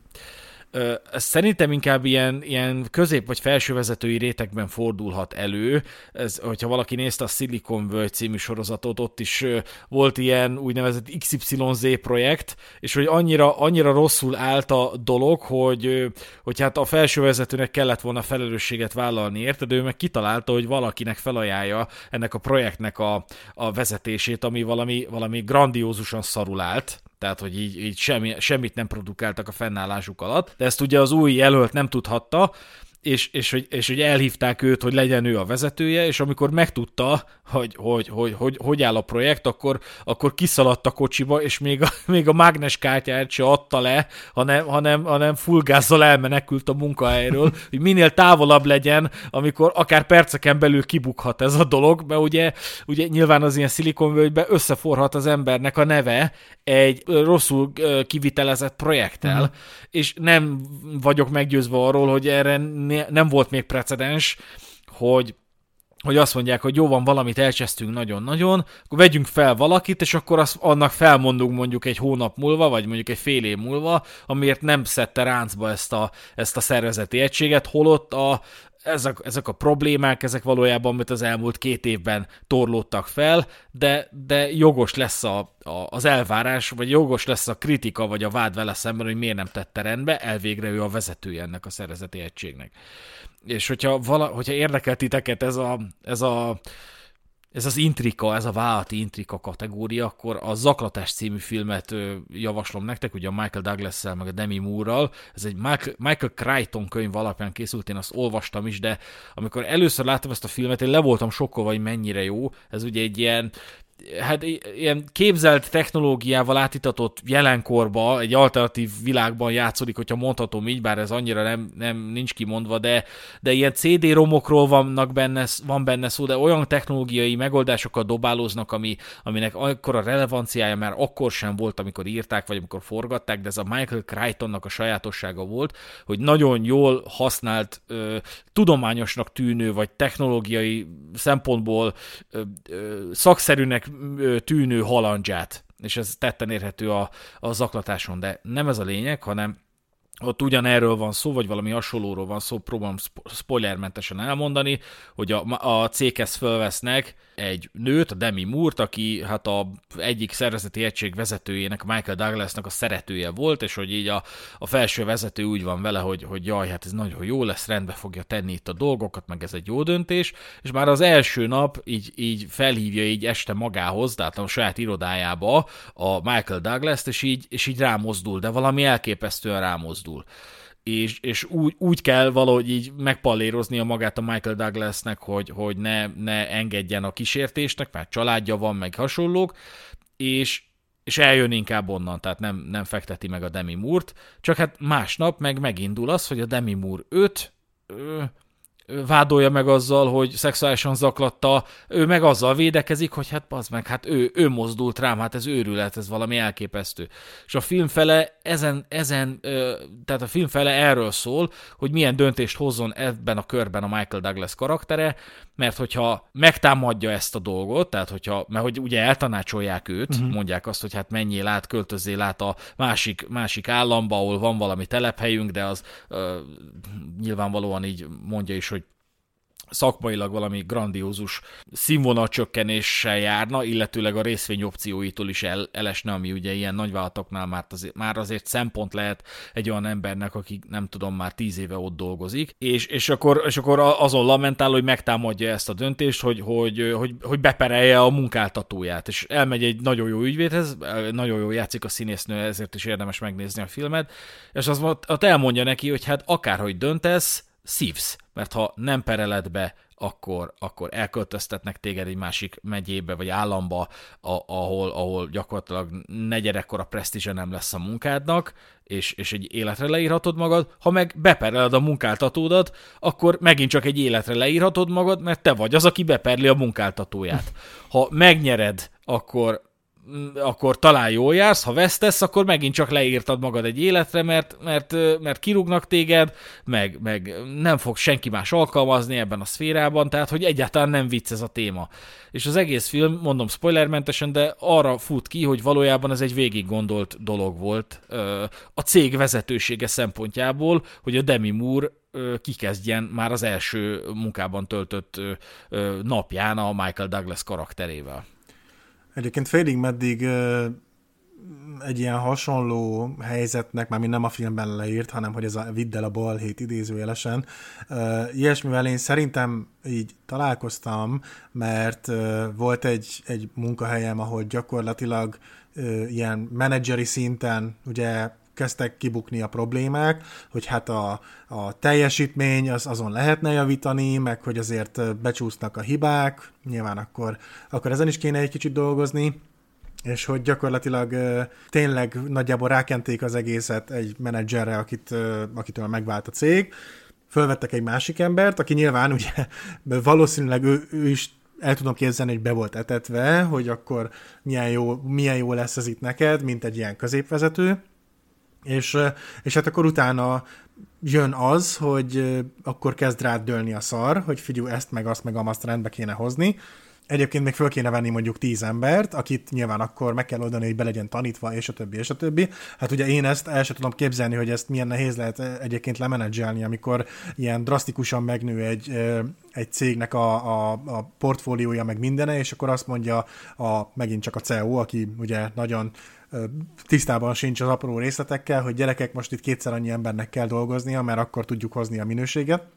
szerintem inkább ilyen, ilyen közép- vagy felsővezetői rétegben fordulhat elő. Ez, hogyha valaki nézte a Silicon Valley című sorozatot, ott is volt ilyen úgynevezett XYZ projekt, és hogy annyira, annyira rosszul állt a dolog, hogy, hogy hát a felsővezetőnek kellett volna felelősséget vállalni, érted? Ő meg kitalálta, hogy valakinek felajánlja ennek a projektnek a, a vezetését, ami valami, valami grandiózusan szarul állt tehát hogy így, így semmi, semmit nem produkáltak a fennállásuk alatt, de ezt ugye az új jelölt nem tudhatta, és, és, hogy, és hogy elhívták őt, hogy legyen ő a vezetője, és amikor megtudta, hogy hogy, hogy, hogy, hogy áll a projekt, akkor, akkor kiszaladt a kocsiba, és még a, még a mágnes kártyát se adta le, hanem, hanem, hanem fullgázzal elmenekült a munkahelyről, hogy minél távolabb legyen, amikor akár perceken belül kibukhat ez a dolog, mert ugye, ugye nyilván az ilyen szilikonvölgybe összeforhat az embernek a neve egy rosszul kivitelezett projekttel, uh-huh. és nem vagyok meggyőzve arról, hogy erre nem volt még precedens, hogy hogy azt mondják, hogy jó van, valamit elcsesztünk nagyon-nagyon, akkor vegyünk fel valakit, és akkor azt, annak felmondunk mondjuk egy hónap múlva, vagy mondjuk egy fél év múlva, amiért nem szedte ráncba ezt a, ezt a szervezeti egységet, holott a, ezek, ezek a problémák, ezek valójában, amit az elmúlt két évben torlódtak fel, de, de jogos lesz a, a, az elvárás, vagy jogos lesz a kritika, vagy a vád vele szemben, hogy miért nem tette rendbe, elvégre ő a vezetője ennek a szervezeti egységnek. És hogyha, vala, hogyha érdekel titeket ez a, ez a ez az intrika, ez a vállalati intrika kategória, akkor a Zaklatás című filmet javaslom nektek, ugye a Michael douglas meg a Demi Moore-ral. Ez egy Michael, Michael Crichton könyv alapján készült, én azt olvastam is, de amikor először láttam ezt a filmet, én le voltam sokkolva, hogy mennyire jó. Ez ugye egy ilyen hát ilyen képzelt technológiával átitatott jelenkorba, egy alternatív világban játszódik, hogyha mondhatom így, bár ez annyira nem, nem nincs kimondva, de, de ilyen CD-romokról vannak benne, van benne szó, de olyan technológiai megoldásokat dobálóznak, ami, aminek akkor a relevanciája már akkor sem volt, amikor írták, vagy amikor forgatták, de ez a Michael Crichtonnak a sajátossága volt, hogy nagyon jól használt, ö, tudományosnak tűnő, vagy technológiai szempontból ö, ö, szakszerűnek tűnő halandzsát, és ez tetten érhető a, a zaklatáson, de nem ez a lényeg, hanem ott ugyanerről van szó, vagy valami hasonlóról van szó, próbálom spoilermentesen elmondani, hogy a, a céghez fölvesznek egy nőt, a Demi Moore-t, aki hát a egyik szervezeti egység vezetőjének, Michael Douglasnak a szeretője volt, és hogy így a, a felső vezető úgy van vele, hogy, hogy jaj, hát ez nagyon jó lesz, rendbe fogja tenni itt a dolgokat, meg ez egy jó döntés, és már az első nap így, így felhívja így este magához, tehát a saját irodájába a Michael Douglas-t, és így, és így rámozdul, de valami elképesztően rámozdul és, és úgy, úgy kell valahogy így megpalléroznia magát a Michael Douglasnek, hogy, hogy ne, ne engedjen a kísértésnek, mert családja van, meg hasonlók, és, és eljön inkább onnan, tehát nem, nem fekteti meg a Demi Moore-t, csak hát másnap meg megindul az, hogy a Demi Moore 5 vádolja meg azzal, hogy szexuálisan zaklatta, ő meg azzal védekezik, hogy hát az meg, hát ő, ő mozdult rám, hát ez őrület, ez valami elképesztő. És a film fele ezen, ezen tehát a film fele erről szól, hogy milyen döntést hozzon ebben a körben a Michael Douglas karaktere, mert hogyha megtámadja ezt a dolgot, tehát hogyha, mert hogy ugye eltanácsolják őt, uh-huh. mondják azt, hogy hát menjél át, költözél át a másik, másik államba, ahol van valami telephelyünk, de az uh, nyilvánvalóan így mondja is, szakmailag valami grandiózus színvonalcsökkenéssel járna, illetőleg a részvény opcióitól is el, elesne, ami ugye ilyen nagyvállalatoknál már azért, már azért szempont lehet egy olyan embernek, aki nem tudom, már tíz éve ott dolgozik, és, és, akkor, és akkor azon lamentál, hogy megtámadja ezt a döntést, hogy, hogy, hogy, hogy beperelje a munkáltatóját, és elmegy egy nagyon jó ügyvédhez, nagyon jó játszik a színésznő, ezért is érdemes megnézni a filmet, és az ott elmondja neki, hogy hát akárhogy döntesz, szívsz, mert ha nem pereled be, akkor, akkor elköltöztetnek téged egy másik megyébe vagy államba, a, ahol, ahol gyakorlatilag negyedekkora presztízse nem lesz a munkádnak, és, és egy életre leírhatod magad, ha meg bepereled a munkáltatódat, akkor megint csak egy életre leírhatod magad, mert te vagy az, aki beperli a munkáltatóját. Ha megnyered, akkor akkor talán jól jársz, ha vesztesz, akkor megint csak leírtad magad egy életre, mert, mert, mert kirúgnak téged, meg, meg nem fog senki más alkalmazni ebben a szférában, tehát hogy egyáltalán nem vicc ez a téma. És az egész film, mondom spoilermentesen, de arra fut ki, hogy valójában ez egy végig gondolt dolog volt a cég vezetősége szempontjából, hogy a Demi Moore kikezdjen már az első munkában töltött napján a Michael Douglas karakterével. Egyébként félig meddig egy ilyen hasonló helyzetnek, már nem a filmben leírt, hanem hogy ez a vidd el a balhét idézőjelesen. Ilyesmivel én szerintem így találkoztam, mert volt egy, egy munkahelyem, ahol gyakorlatilag ilyen menedzseri szinten ugye kezdtek kibukni a problémák, hogy hát a, a teljesítmény az azon lehetne javítani, meg hogy azért becsúsznak a hibák, nyilván akkor, akkor ezen is kéne egy kicsit dolgozni, és hogy gyakorlatilag tényleg nagyjából rákenték az egészet egy menedzserre, akit, akitől megvált a cég, fölvettek egy másik embert, aki nyilván ugye valószínűleg ő, ő is el tudom képzelni, hogy be volt etetve, hogy akkor milyen jó, milyen jó lesz ez itt neked, mint egy ilyen középvezető, és, és hát akkor utána jön az, hogy akkor kezd rád dőlni a szar, hogy figyelj, ezt meg azt meg amazt rendbe kéne hozni. Egyébként még föl kéne venni mondjuk tíz embert, akit nyilván akkor meg kell oldani, hogy be legyen tanítva, és a többi, és a többi. Hát ugye én ezt el sem tudom képzelni, hogy ezt milyen nehéz lehet egyébként lemenedzselni, amikor ilyen drasztikusan megnő egy, egy cégnek a, a, a portfóliója, meg mindene, és akkor azt mondja a, megint csak a CEO, aki ugye nagyon tisztában sincs az apró részletekkel, hogy gyerekek, most itt kétszer annyi embernek kell dolgoznia, mert akkor tudjuk hozni a minőséget.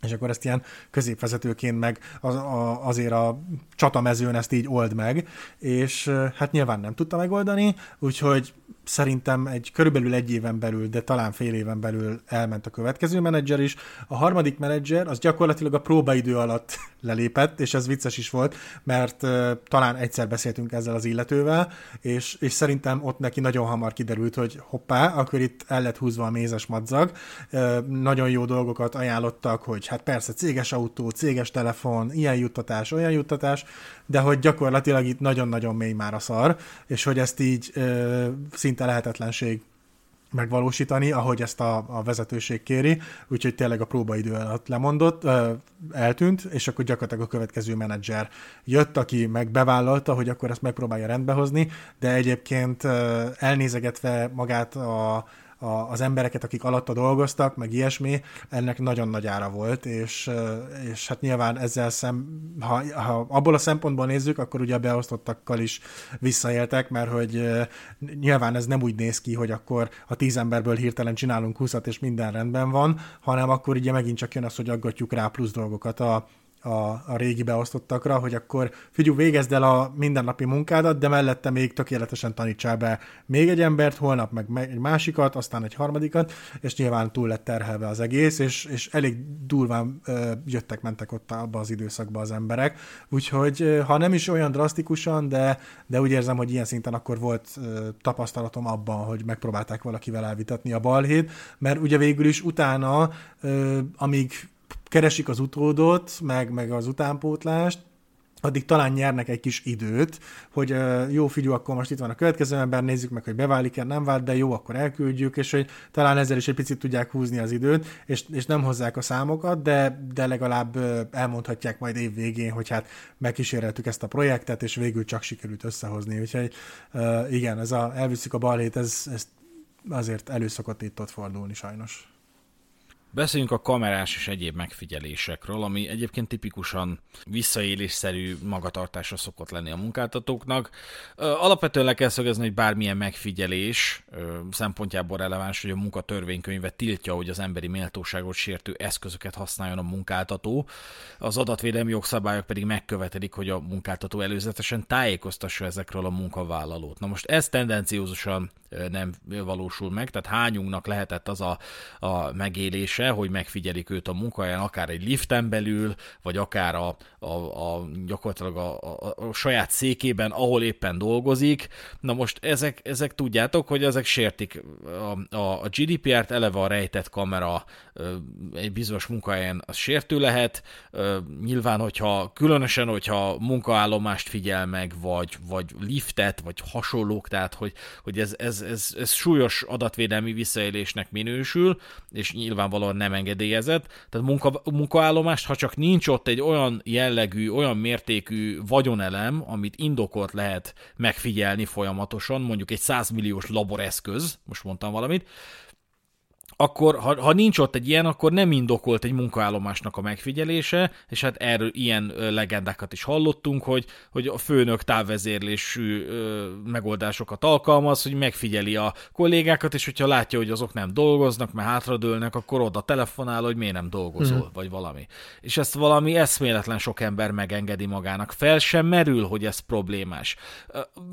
és akkor ezt ilyen középvezetőként meg az, a, azért a csatamezőn ezt így old meg, és hát nyilván nem tudta megoldani, úgyhogy szerintem egy körülbelül egy éven belül, de talán fél éven belül elment a következő menedzser is. A harmadik menedzser az gyakorlatilag a próbaidő alatt lelépett, és ez vicces is volt, mert uh, talán egyszer beszéltünk ezzel az illetővel, és, és szerintem ott neki nagyon hamar kiderült, hogy hoppá, akkor itt el lett húzva a mézes madzag. Uh, nagyon jó dolgokat ajánlottak, hogy hát persze céges autó, céges telefon, ilyen juttatás, olyan juttatás, de hogy gyakorlatilag itt nagyon-nagyon mély már a szar, és hogy ezt így uh, szinte lehetetlenség megvalósítani, ahogy ezt a, a vezetőség kéri, úgyhogy tényleg a próbaidő alatt lemondott, ö, eltűnt, és akkor gyakorlatilag a következő menedzser jött, aki meg bevállalta, hogy akkor ezt megpróbálja rendbehozni, de egyébként ö, elnézegetve magát a, a, az embereket, akik alatta dolgoztak, meg ilyesmi, ennek nagyon nagy ára volt, és, és hát nyilván ezzel szem, ha, ha abból a szempontból nézzük, akkor ugye a beosztottakkal is visszaéltek, mert hogy nyilván ez nem úgy néz ki, hogy akkor a tíz emberből hirtelen csinálunk 20 és minden rendben van, hanem akkor ugye megint csak jön az, hogy aggatjuk rá plusz dolgokat a, a, a régi beosztottakra, hogy akkor figyelj, végezd el a mindennapi munkádat, de mellette még tökéletesen tanítsál be még egy embert, holnap meg egy másikat, aztán egy harmadikat, és nyilván túl lett terhelve az egész, és, és elég durván ö, jöttek-mentek ott abba az időszakba az emberek, úgyhogy ha nem is olyan drasztikusan, de, de úgy érzem, hogy ilyen szinten akkor volt ö, tapasztalatom abban, hogy megpróbálták valakivel elvitatni a balhét, mert ugye végül is utána, ö, amíg keresik az utódot, meg, meg az utánpótlást, addig talán nyernek egy kis időt, hogy jó figyú, akkor most itt van a következő ember, nézzük meg, hogy beválik-e, nem vált be, jó, akkor elküldjük, és hogy talán ezzel is egy picit tudják húzni az időt, és, és nem hozzák a számokat, de, de legalább elmondhatják majd év végén, hogy hát megkíséreltük ezt a projektet, és végül csak sikerült összehozni. Úgyhogy igen, ez a elviszik a balhét, ez, ez azért előszokott itt ott fordulni sajnos. Beszéljünk a kamerás és egyéb megfigyelésekről, ami egyébként tipikusan visszaélésszerű magatartásra szokott lenni a munkáltatóknak. Alapvetően le kell szögezni, hogy bármilyen megfigyelés szempontjából releváns, hogy a munkatörvénykönyve tiltja, hogy az emberi méltóságot sértő eszközöket használjon a munkáltató. Az adatvédelmi jogszabályok pedig megkövetelik, hogy a munkáltató előzetesen tájékoztassa ezekről a munkavállalót. Na most ez tendenciózusan nem valósul meg, tehát hányunknak lehetett az a, a megélése, hogy megfigyelik őt a munkahelyen, akár egy liften belül, vagy akár a, a, a gyakorlatilag a, a, a saját székében, ahol éppen dolgozik. Na most ezek, ezek tudjátok, hogy ezek sértik a, a, a GDPR-t, eleve a rejtett kamera egy bizonyos munkahelyen az sértő lehet. Nyilván, hogyha különösen, hogyha munkaállomást figyel meg, vagy, vagy liftet, vagy hasonlók, tehát hogy, hogy ez, ez, ez, ez súlyos adatvédelmi visszaélésnek minősül, és nyilvánvalóan nem engedélyezett. Tehát munka, munkaállomást, ha csak nincs ott egy olyan jellegű, olyan mértékű vagyonelem, amit indokolt lehet megfigyelni folyamatosan, mondjuk egy 100 milliós laboreszköz, most mondtam valamit, akkor ha, ha nincs ott egy ilyen, akkor nem indokolt egy munkaállomásnak a megfigyelése, és hát erről ilyen legendákat is hallottunk, hogy, hogy a főnök távvezérlésű ö, megoldásokat alkalmaz, hogy megfigyeli a kollégákat, és hogyha látja, hogy azok nem dolgoznak, mert hátradőlnek, akkor oda telefonál, hogy miért nem dolgozol, mm. vagy valami. És ezt valami eszméletlen sok ember megengedi magának. Fel sem merül, hogy ez problémás.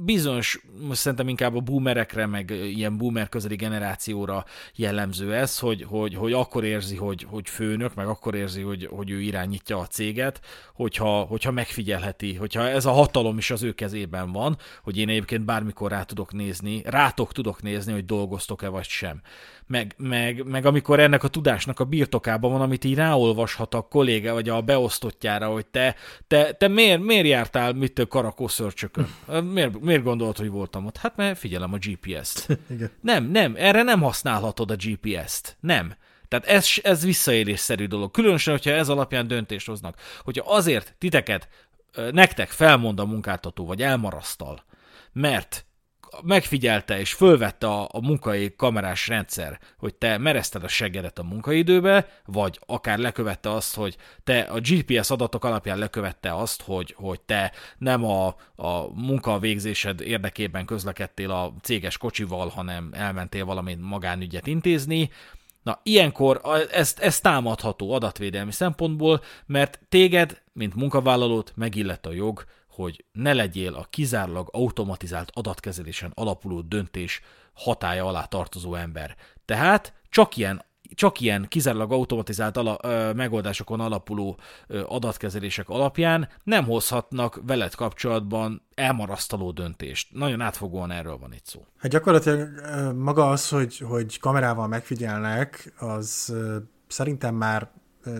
Bizonyos, szerintem inkább a boomerekre, meg ilyen boomer közeli generációra jellemző ez, hogy, hogy, hogy akkor érzi, hogy, hogy főnök, meg akkor érzi, hogy, hogy ő irányítja a céget, hogyha, hogyha megfigyelheti, hogyha ez a hatalom is az ő kezében van, hogy én egyébként bármikor rá tudok nézni, rátok tudok nézni, hogy dolgoztok-e vagy sem meg, meg, meg amikor ennek a tudásnak a birtokában van, amit így ráolvashat a kolléga vagy a beosztottjára, hogy te, te, te miért, miért jártál mit karakószörcsökön? Miért, miért gondolod, hogy voltam ott? Hát mert figyelem a GPS-t. Igen. Nem, nem, erre nem használhatod a GPS-t. Nem. Tehát ez, ez visszaélésszerű dolog. Különösen, hogyha ez alapján döntést hoznak. Hogyha azért titeket, nektek felmond a munkáltató, vagy elmarasztal, mert megfigyelte és fölvette a, a munkai kamerás rendszer, hogy te merezted a seggedet a munkaidőbe, vagy akár lekövette azt, hogy te a GPS adatok alapján lekövette azt, hogy, hogy te nem a, a munkavégzésed érdekében közlekedtél a céges kocsival, hanem elmentél valami magánügyet intézni, Na, ilyenkor ez, ez támadható adatvédelmi szempontból, mert téged, mint munkavállalót megillet a jog, hogy ne legyél a kizárólag automatizált adatkezelésen alapuló döntés hatája alá tartozó ember. Tehát csak ilyen csak ilyen kizárólag automatizált ala, ö, megoldásokon alapuló ö, adatkezelések alapján nem hozhatnak veled kapcsolatban elmarasztaló döntést. Nagyon átfogóan erről van itt szó. Hát gyakorlatilag maga az, hogy, hogy kamerával megfigyelnek, az szerintem már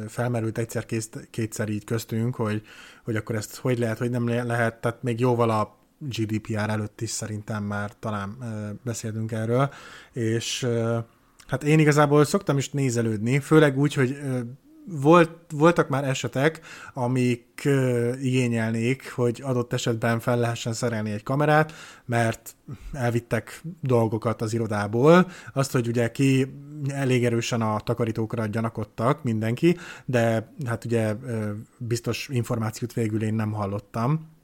felmerült egyszer-kétszer így köztünk, hogy, hogy akkor ezt hogy lehet, hogy nem lehet, tehát még jóval a GDPR előtt is szerintem már talán beszéltünk erről, és Hát én igazából szoktam is nézelődni, főleg úgy, hogy volt, voltak már esetek, amik igényelnék, hogy adott esetben fel lehessen szerelni egy kamerát, mert elvittek dolgokat az irodából. Azt, hogy ugye ki elég erősen a takarítókra gyanakodtak mindenki, de hát ugye biztos információt végül én nem hallottam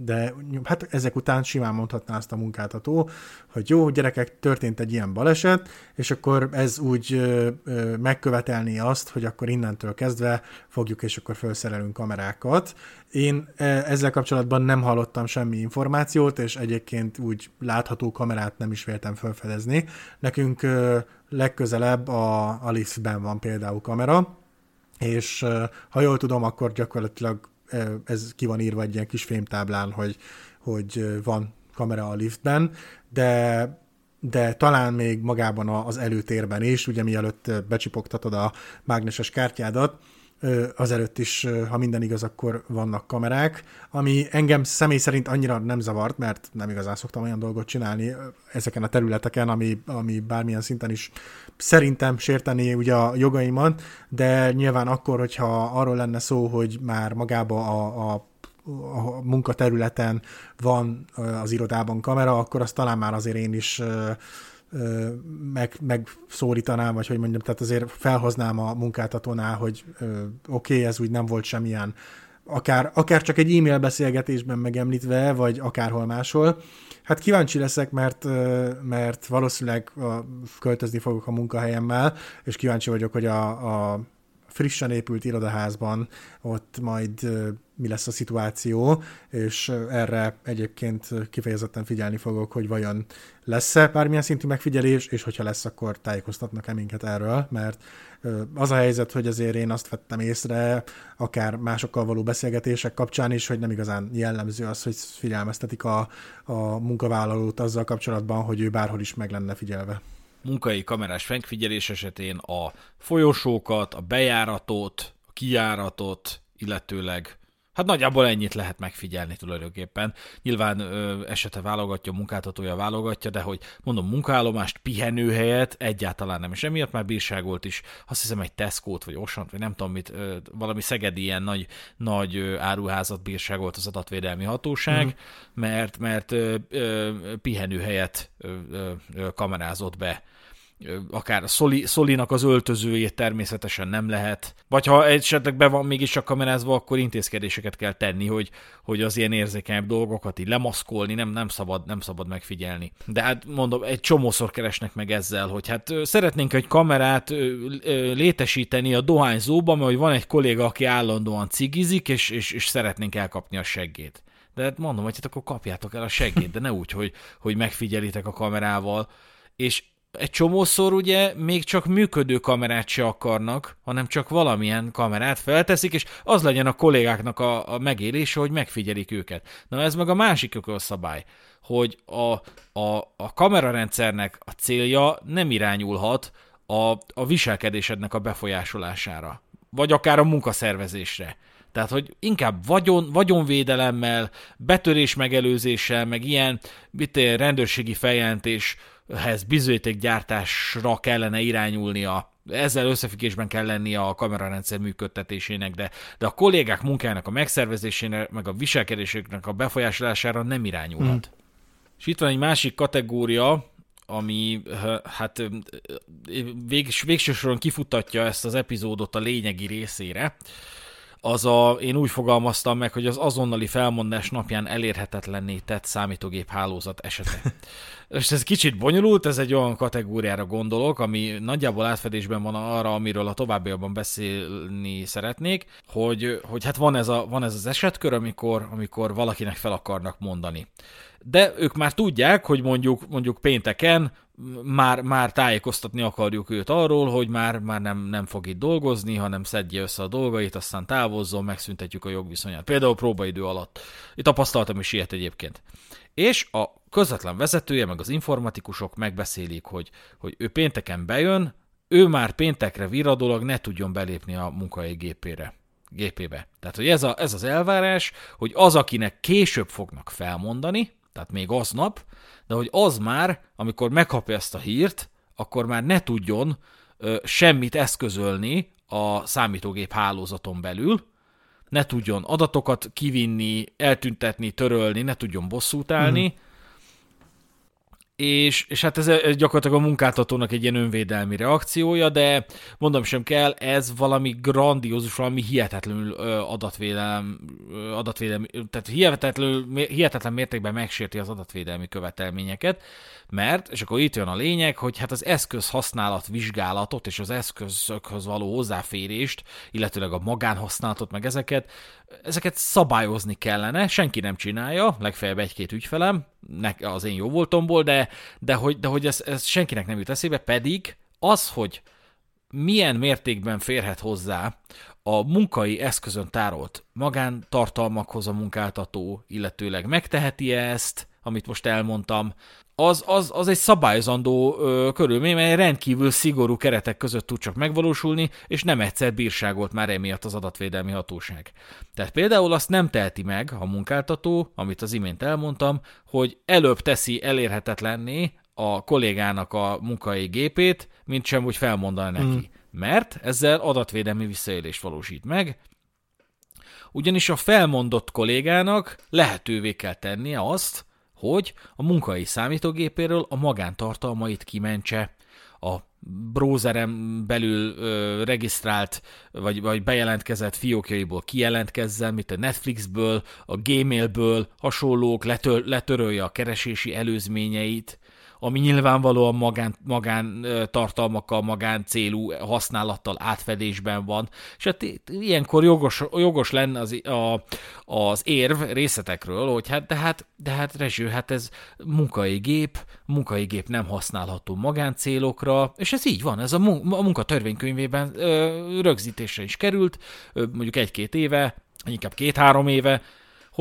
de hát ezek után simán mondhatná azt a munkáltató, hogy jó, gyerekek, történt egy ilyen baleset, és akkor ez úgy ö, ö, megkövetelni azt, hogy akkor innentől kezdve fogjuk, és akkor felszerelünk kamerákat. Én ezzel kapcsolatban nem hallottam semmi információt, és egyébként úgy látható kamerát nem is véltem felfedezni. Nekünk ö, legközelebb a, a liftben van például kamera, és ha jól tudom, akkor gyakorlatilag ez ki van írva egy ilyen kis fémtáblán, hogy, hogy van kamera a liftben, de de talán még magában az előtérben is, ugye mielőtt becsipogtatod a mágneses kártyádat, azelőtt is, ha minden igaz, akkor vannak kamerák, ami engem személy szerint annyira nem zavart, mert nem igazán szoktam olyan dolgot csinálni ezeken a területeken, ami, ami bármilyen szinten is szerintem sérteni ugye a jogaimat, de nyilván akkor, hogyha arról lenne szó, hogy már magába a, a a munkaterületen van az irodában kamera, akkor azt talán már azért én is meg, megszólítanám, vagy hogy mondjam, tehát azért felhoznám a munkáltatónál, hogy oké, okay, ez úgy nem volt semmilyen, akár, akár csak egy e-mail beszélgetésben megemlítve, vagy akárhol máshol. Hát kíváncsi leszek, mert, mert valószínűleg költözni fogok a munkahelyemmel, és kíváncsi vagyok, hogy a, a frissen épült irodaházban ott majd mi lesz a szituáció, és erre egyébként kifejezetten figyelni fogok, hogy vajon lesz-e bármilyen szintű megfigyelés, és hogyha lesz, akkor tájékoztatnak-e minket erről, mert az a helyzet, hogy azért én azt vettem észre, akár másokkal való beszélgetések kapcsán is, hogy nem igazán jellemző az, hogy figyelmeztetik a, a munkavállalót azzal kapcsolatban, hogy ő bárhol is meg lenne figyelve munkai kamerás fengfigyelés esetén a folyosókat, a bejáratot, a kijáratot, illetőleg Hát nagyjából ennyit lehet megfigyelni tulajdonképpen. Nyilván ö, esete válogatja, munkáltatója válogatja, de hogy mondom, munkállomást, pihenőhelyet egyáltalán nem. És emiatt már bírságolt is, azt hiszem egy Tesco-t, vagy Osant, vagy nem tudom mit, ö, valami szegedi ilyen nagy, nagy ö, áruházat bírságolt az adatvédelmi hatóság, mm. mert, mert ö, ö, pihenőhelyet ö, ö, kamerázott be akár a Szoli, Szolinak az öltözőjét természetesen nem lehet, vagy ha esetleg be van mégis csak kamerázva, akkor intézkedéseket kell tenni, hogy, hogy az ilyen érzékenyebb dolgokat így lemaszkolni, nem, nem, szabad, nem szabad megfigyelni. De hát mondom, egy csomószor keresnek meg ezzel, hogy hát szeretnénk egy kamerát létesíteni a dohányzóban, mert van egy kolléga, aki állandóan cigizik, és, és, és szeretnénk elkapni a seggét. De hát mondom, hogy hát akkor kapjátok el a seggét, de ne úgy, hogy, hogy megfigyelitek a kamerával. És egy csomószor ugye még csak működő kamerát se akarnak, hanem csak valamilyen kamerát felteszik, és az legyen a kollégáknak a, a megélése, hogy megfigyelik őket. Na ez meg a másik szabály, hogy a, a, a kamerarendszernek a célja nem irányulhat a, a viselkedésednek a befolyásolására, vagy akár a munkaszervezésre. Tehát, hogy inkább vagyon, vagyonvédelemmel, betörés megelőzéssel, meg ilyen mit, rendőrségi feljelentés hez bizonyítékgyártásra kellene irányulnia, ezzel összefüggésben kell lennie a kamerarendszer működtetésének, de, de a kollégák munkájának a megszervezésének, meg a viselkedésüknek a befolyásolására nem irányulhat. Hmm. És itt van egy másik kategória, ami hát végs, végső soron kifutatja ezt az epizódot a lényegi részére, az a, én úgy fogalmaztam meg, hogy az azonnali felmondás napján elérhetetlenné tett számítógép hálózat esete. És ez kicsit bonyolult, ez egy olyan kategóriára gondolok, ami nagyjából átfedésben van arra, amiről a továbbiakban beszélni szeretnék, hogy, hogy hát van ez, a, van ez az esetkör, amikor, amikor valakinek fel akarnak mondani. De ők már tudják, hogy mondjuk, mondjuk pénteken már, már tájékoztatni akarjuk őt arról, hogy már, már nem, nem fog itt dolgozni, hanem szedje össze a dolgait, aztán távozzon, megszüntetjük a jogviszonyát. Például próbaidő alatt. Itt tapasztaltam is ilyet egyébként. És a közvetlen vezetője, meg az informatikusok megbeszélik, hogy, hogy ő pénteken bejön, ő már péntekre viradolag ne tudjon belépni a munkai gépére gépébe. Tehát, hogy ez, a, ez az elvárás, hogy az, akinek később fognak felmondani, tehát még aznap, de hogy az már, amikor megkapja ezt a hírt, akkor már ne tudjon ö, semmit eszközölni a számítógép hálózaton belül, ne tudjon adatokat kivinni, eltüntetni, törölni, ne tudjon bosszút állni, mm és, és hát ez, ez gyakorlatilag a munkáltatónak egy ilyen önvédelmi reakciója, de mondom sem kell, ez valami grandiózus, valami hihetetlenül adatvédelem, adatvédelmi, tehát hihetetlenül, hihetetlen mértékben megsérti az adatvédelmi követelményeket, mert, és akkor itt jön a lényeg, hogy hát az eszköz használat vizsgálatot és az eszközökhöz való hozzáférést, illetőleg a magánhasználatot, meg ezeket, ezeket szabályozni kellene, senki nem csinálja, legfeljebb egy-két ügyfelem, az én jó voltomból, de, de hogy, de hogy ez, ez senkinek nem jut eszébe, pedig az, hogy milyen mértékben férhet hozzá a munkai eszközön tárolt magántartalmakhoz a munkáltató, illetőleg megteheti ezt, amit most elmondtam, az, az, az egy szabályozandó ö, körülmény, mely rendkívül szigorú keretek között tud csak megvalósulni, és nem egyszer bírságolt már emiatt az adatvédelmi hatóság. Tehát például azt nem teheti meg a munkáltató, amit az imént elmondtam, hogy előbb teszi elérhetetlenné a kollégának a munkai gépét, mint sem, hogy felmondaná neki. Mm. Mert ezzel adatvédelmi visszaélést valósít meg, ugyanis a felmondott kollégának lehetővé kell tennie azt, hogy a munkai számítógépéről a magántartalmait kimentse, a browserem belül ö, regisztrált, vagy, vagy bejelentkezett fiókjaiból kijelentkezzen, mint a Netflixből, a Gmailből, hasonlók, letör, letörölje a keresési előzményeit, ami nyilvánvalóan magán, magán tartalmakkal, magán célú használattal átfedésben van, és hát ilyenkor jogos, jogos lenne az, a, az érv részletekről, hogy hát de hát, de hát Rezső, hát ez munkai gép, munkai gép nem használható magáncélokra, és ez így van, ez a, mun- a munkatörvénykönyvében ö, rögzítésre is került, ö, mondjuk egy-két éve, inkább két-három éve,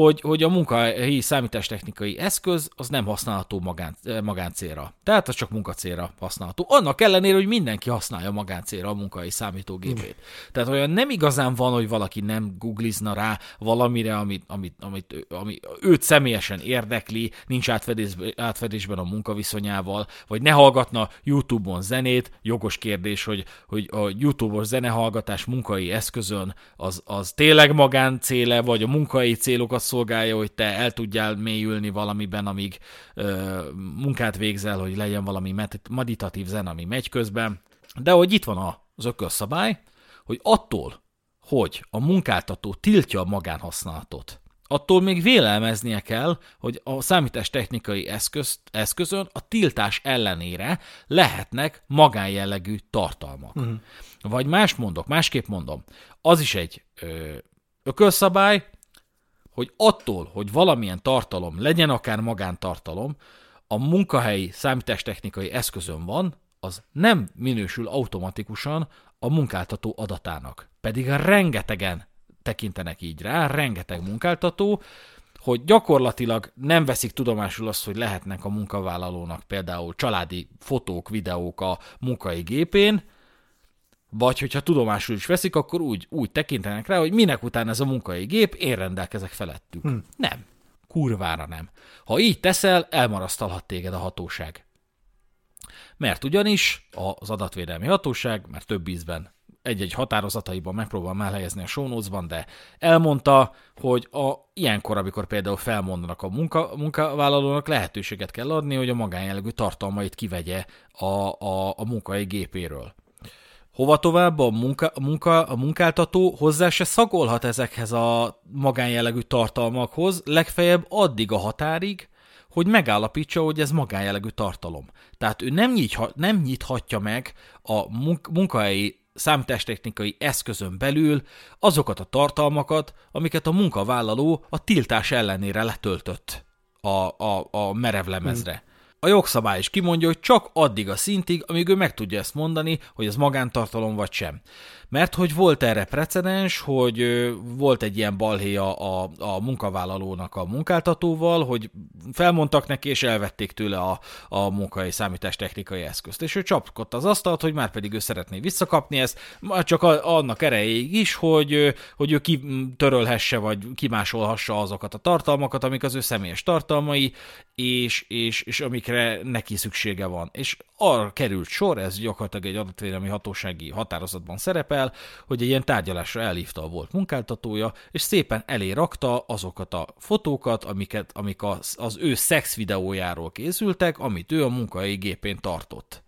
hogy, hogy a munkahelyi számítástechnikai eszköz az nem használható magán, eh, magáncélra. Tehát az csak munkacélra használható. Annak ellenére, hogy mindenki használja magáncélra a munkahelyi számítógépét. Mm. Tehát olyan nem igazán van, hogy valaki nem googlizna rá valamire, amit, amit, amit ami őt személyesen érdekli, nincs átfedésben, átfedésben a munkaviszonyával, vagy ne hallgatna YouTube-on zenét. Jogos kérdés, hogy, hogy a YouTube-os zenehallgatás munkai eszközön az, az tényleg magáncéle, vagy a munkai célokat szolgálja, hogy te el tudjál mélyülni valamiben, amíg ö, munkát végzel, hogy legyen valami meditatív zen, ami megy közben. De hogy itt van az ökölszabály, hogy attól, hogy a munkáltató tiltja a magánhasználatot, attól még vélelmeznie kell, hogy a számítástechnikai eszköz, eszközön a tiltás ellenére lehetnek magánjellegű tartalmak. Uh-huh. Vagy más mondok, másképp mondom, az is egy ö, ökölszabály, hogy attól, hogy valamilyen tartalom, legyen akár magántartalom, a munkahelyi számítástechnikai eszközön van, az nem minősül automatikusan a munkáltató adatának. Pedig rengetegen tekintenek így rá, rengeteg munkáltató, hogy gyakorlatilag nem veszik tudomásul azt, hogy lehetnek a munkavállalónak például családi fotók, videók a munkai gépén, vagy hogyha tudomásul is veszik, akkor úgy, úgy tekintenek rá, hogy minek után ez a munkai gép, én rendelkezek felettük. Hm. Nem. Kurvára nem. Ha így teszel, elmarasztalhat téged a hatóság. Mert ugyanis az adatvédelmi hatóság, mert több ízben egy-egy határozataiban megpróbálom elhelyezni a show de elmondta, hogy a, ilyenkor, amikor például felmondanak a munka, munkavállalónak, lehetőséget kell adni, hogy a magánjellegű tartalmait kivegye a, a, a munkai gépéről Hova tovább a, munka, munka, a munkáltató hozzá se szagolhat ezekhez a magánjellegű tartalmakhoz, legfeljebb addig a határig, hogy megállapítsa, hogy ez magánjellegű tartalom. Tehát ő nem, nyitha, nem nyithatja meg a munkahelyi számítástechnikai eszközön belül azokat a tartalmakat, amiket a munkavállaló a tiltás ellenére letöltött a, a, a merevlemezre. Hmm. A jogszabály is kimondja, hogy csak addig a szintig, amíg ő meg tudja ezt mondani, hogy ez magántartalom vagy sem. Mert hogy volt erre precedens, hogy volt egy ilyen balhéja a, a munkavállalónak a munkáltatóval, hogy felmondtak neki, és elvették tőle a, a munkai számítástechnikai eszközt. És ő csapkodta az asztalt, hogy már pedig ő szeretné visszakapni ezt, már csak annak erejéig is, hogy, hogy ő kitörölhesse, vagy kimásolhassa azokat a tartalmakat, amik az ő személyes tartalmai, és, és, és amikre neki szüksége van. És arra került sor, ez gyakorlatilag egy adatvédelmi hatósági határozatban szerepel, hogy egy ilyen tárgyalásra elhívta a volt munkáltatója, és szépen elé rakta azokat a fotókat, amiket, amik az, az ő szex videójáról készültek, amit ő a munkahelyi gépén tartott.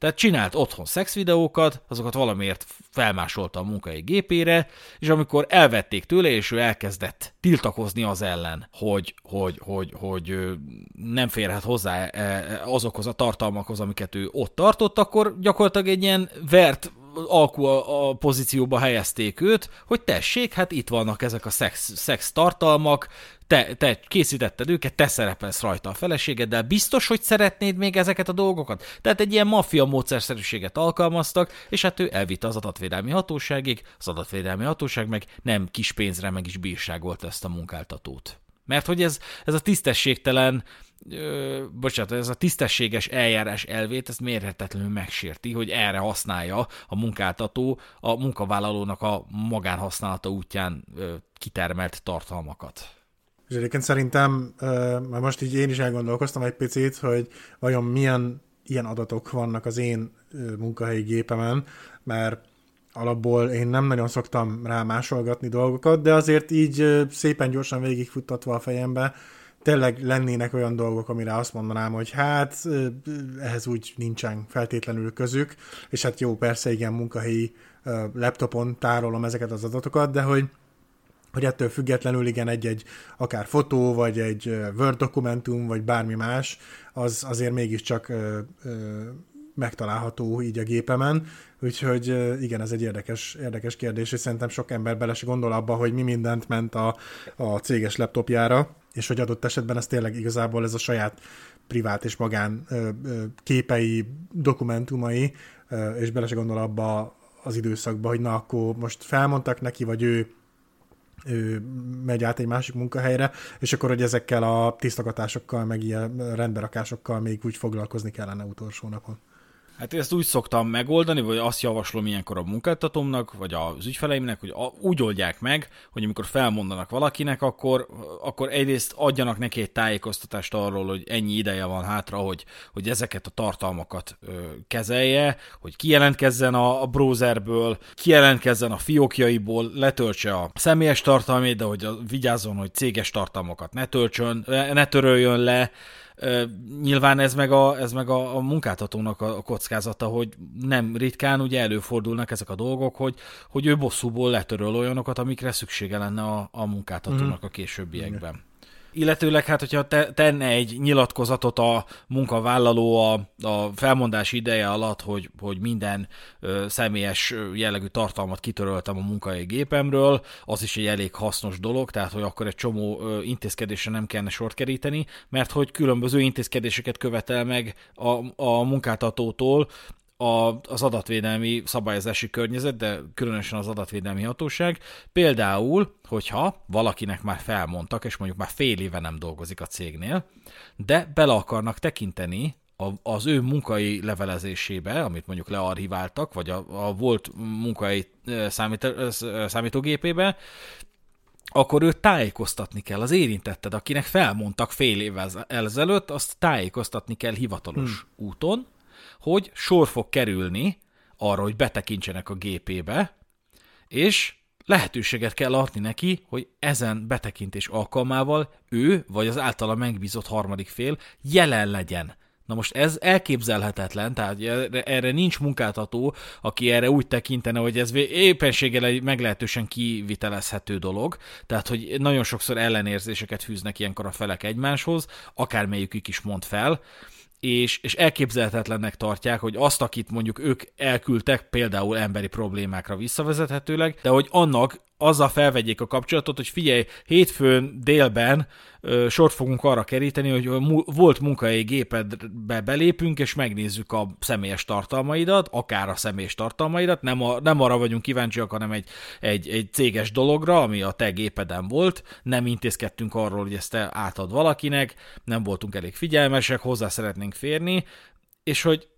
Tehát csinált otthon szexvideókat, azokat valamiért felmásolta a munkai gépére, és amikor elvették tőle, és ő elkezdett tiltakozni az ellen, hogy, hogy, hogy, hogy nem férhet hozzá e, e, azokhoz a tartalmakhoz, amiket ő ott tartott, akkor gyakorlatilag egy ilyen vert alkú a, a pozícióba helyezték őt, hogy tessék, hát itt vannak ezek a szex, szex tartalmak, te, te készítetted őket, te szerepelsz rajta a feleségeddel, biztos, hogy szeretnéd még ezeket a dolgokat? Tehát egy ilyen maffia módszerszerűséget alkalmaztak, és hát ő elvitte az adatvédelmi hatóságig, az adatvédelmi hatóság meg nem kis pénzre meg is bírságolt ezt a munkáltatót. Mert hogy ez, ez a tisztességtelen, ö, bocsánat, ez a tisztességes eljárás elvét, ezt mérhetetlenül megsérti, hogy erre használja a munkáltató a munkavállalónak a magánhasználata útján ö, kitermelt tartalmakat. És egyébként szerintem, mert most így én is elgondolkoztam egy picit, hogy vajon milyen ilyen adatok vannak az én munkahelyi gépemen, mert alapból én nem nagyon szoktam rá másolgatni dolgokat, de azért így szépen gyorsan végigfuttatva a fejembe, tényleg lennének olyan dolgok, amire azt mondanám, hogy hát ehhez úgy nincsen feltétlenül közük, és hát jó, persze igen, munkahelyi laptopon tárolom ezeket az adatokat, de hogy hogy ettől függetlenül igen, egy-egy akár fotó, vagy egy Word dokumentum, vagy bármi más, az azért mégiscsak ö, megtalálható így a gépemen, úgyhogy igen, ez egy érdekes, érdekes kérdés, és szerintem sok ember bele se gondol abba, hogy mi mindent ment a, a céges laptopjára, és hogy adott esetben ez tényleg igazából ez a saját privát és magán képei, dokumentumai, és bele se gondol abba az időszakba, hogy na akkor most felmondtak neki, vagy ő ő megy át egy másik munkahelyre, és akkor, hogy ezekkel a tisztogatásokkal, meg ilyen rendberakásokkal még úgy foglalkozni kellene utolsó napon. Hát ezt úgy szoktam megoldani, vagy azt javaslom ilyenkor a munkáltatómnak, vagy az ügyfeleimnek, hogy úgy oldják meg, hogy amikor felmondanak valakinek, akkor, akkor egyrészt adjanak neki egy tájékoztatást arról, hogy ennyi ideje van hátra, hogy, hogy ezeket a tartalmakat ö, kezelje, hogy kijelentkezzen a, a browserből, kijelentkezzen a fiókjaiból, letöltse a személyes tartalmét, de hogy vigyázzon, hogy céges tartalmakat ne töltsön, ne töröljön le, Nyilván ez meg a, ez meg a, a munkáltatónak a, a kockázata, hogy nem ritkán ugye előfordulnak ezek a dolgok, hogy, hogy ő bosszúból letöröl olyanokat, amikre szüksége lenne a, a munkáltatónak mm. a későbbiekben. Illetőleg hát, hogyha te, tenne egy nyilatkozatot a munkavállaló a, a felmondás ideje alatt, hogy, hogy minden ö, személyes jellegű tartalmat kitöröltem a munkai gépemről, az is egy elég hasznos dolog, tehát hogy akkor egy csomó ö, intézkedésre nem kellene sort keríteni, mert hogy különböző intézkedéseket követel meg a, a munkáltatótól, a, az adatvédelmi szabályozási környezet, de különösen az adatvédelmi hatóság. Például, hogyha valakinek már felmondtak, és mondjuk már fél éve nem dolgozik a cégnél, de bele akarnak tekinteni a, az ő munkai levelezésébe, amit mondjuk learchiváltak, vagy a, a volt munkai számít, számítógépébe, akkor őt tájékoztatni kell, az érintetted, akinek felmondtak fél évvel ezelőtt, azt tájékoztatni kell hivatalos hmm. úton, hogy sor fog kerülni arra, hogy betekintsenek a gépébe, és lehetőséget kell adni neki, hogy ezen betekintés alkalmával ő, vagy az általa megbízott harmadik fél jelen legyen. Na most ez elképzelhetetlen, tehát erre, erre nincs munkáltató, aki erre úgy tekintene, hogy ez éppenséggel egy meglehetősen kivitelezhető dolog, tehát hogy nagyon sokszor ellenérzéseket fűznek ilyenkor a felek egymáshoz, akármelyikük is mond fel, és, és elképzelhetetlennek tartják, hogy azt, akit mondjuk ők elküldtek, például emberi problémákra visszavezethetőleg, de hogy annak azzal felvegyék a kapcsolatot, hogy figyelj, hétfőn délben ö, sort fogunk arra keríteni, hogy volt munkahelyi gépedbe belépünk, és megnézzük a személyes tartalmaidat, akár a személyes tartalmaidat, nem, a, nem arra vagyunk kíváncsiak, hanem egy, egy, egy céges dologra, ami a te gépeden volt, nem intézkedtünk arról, hogy ezt te átad valakinek, nem voltunk elég figyelmesek, hozzá szeretnénk férni, és hogy,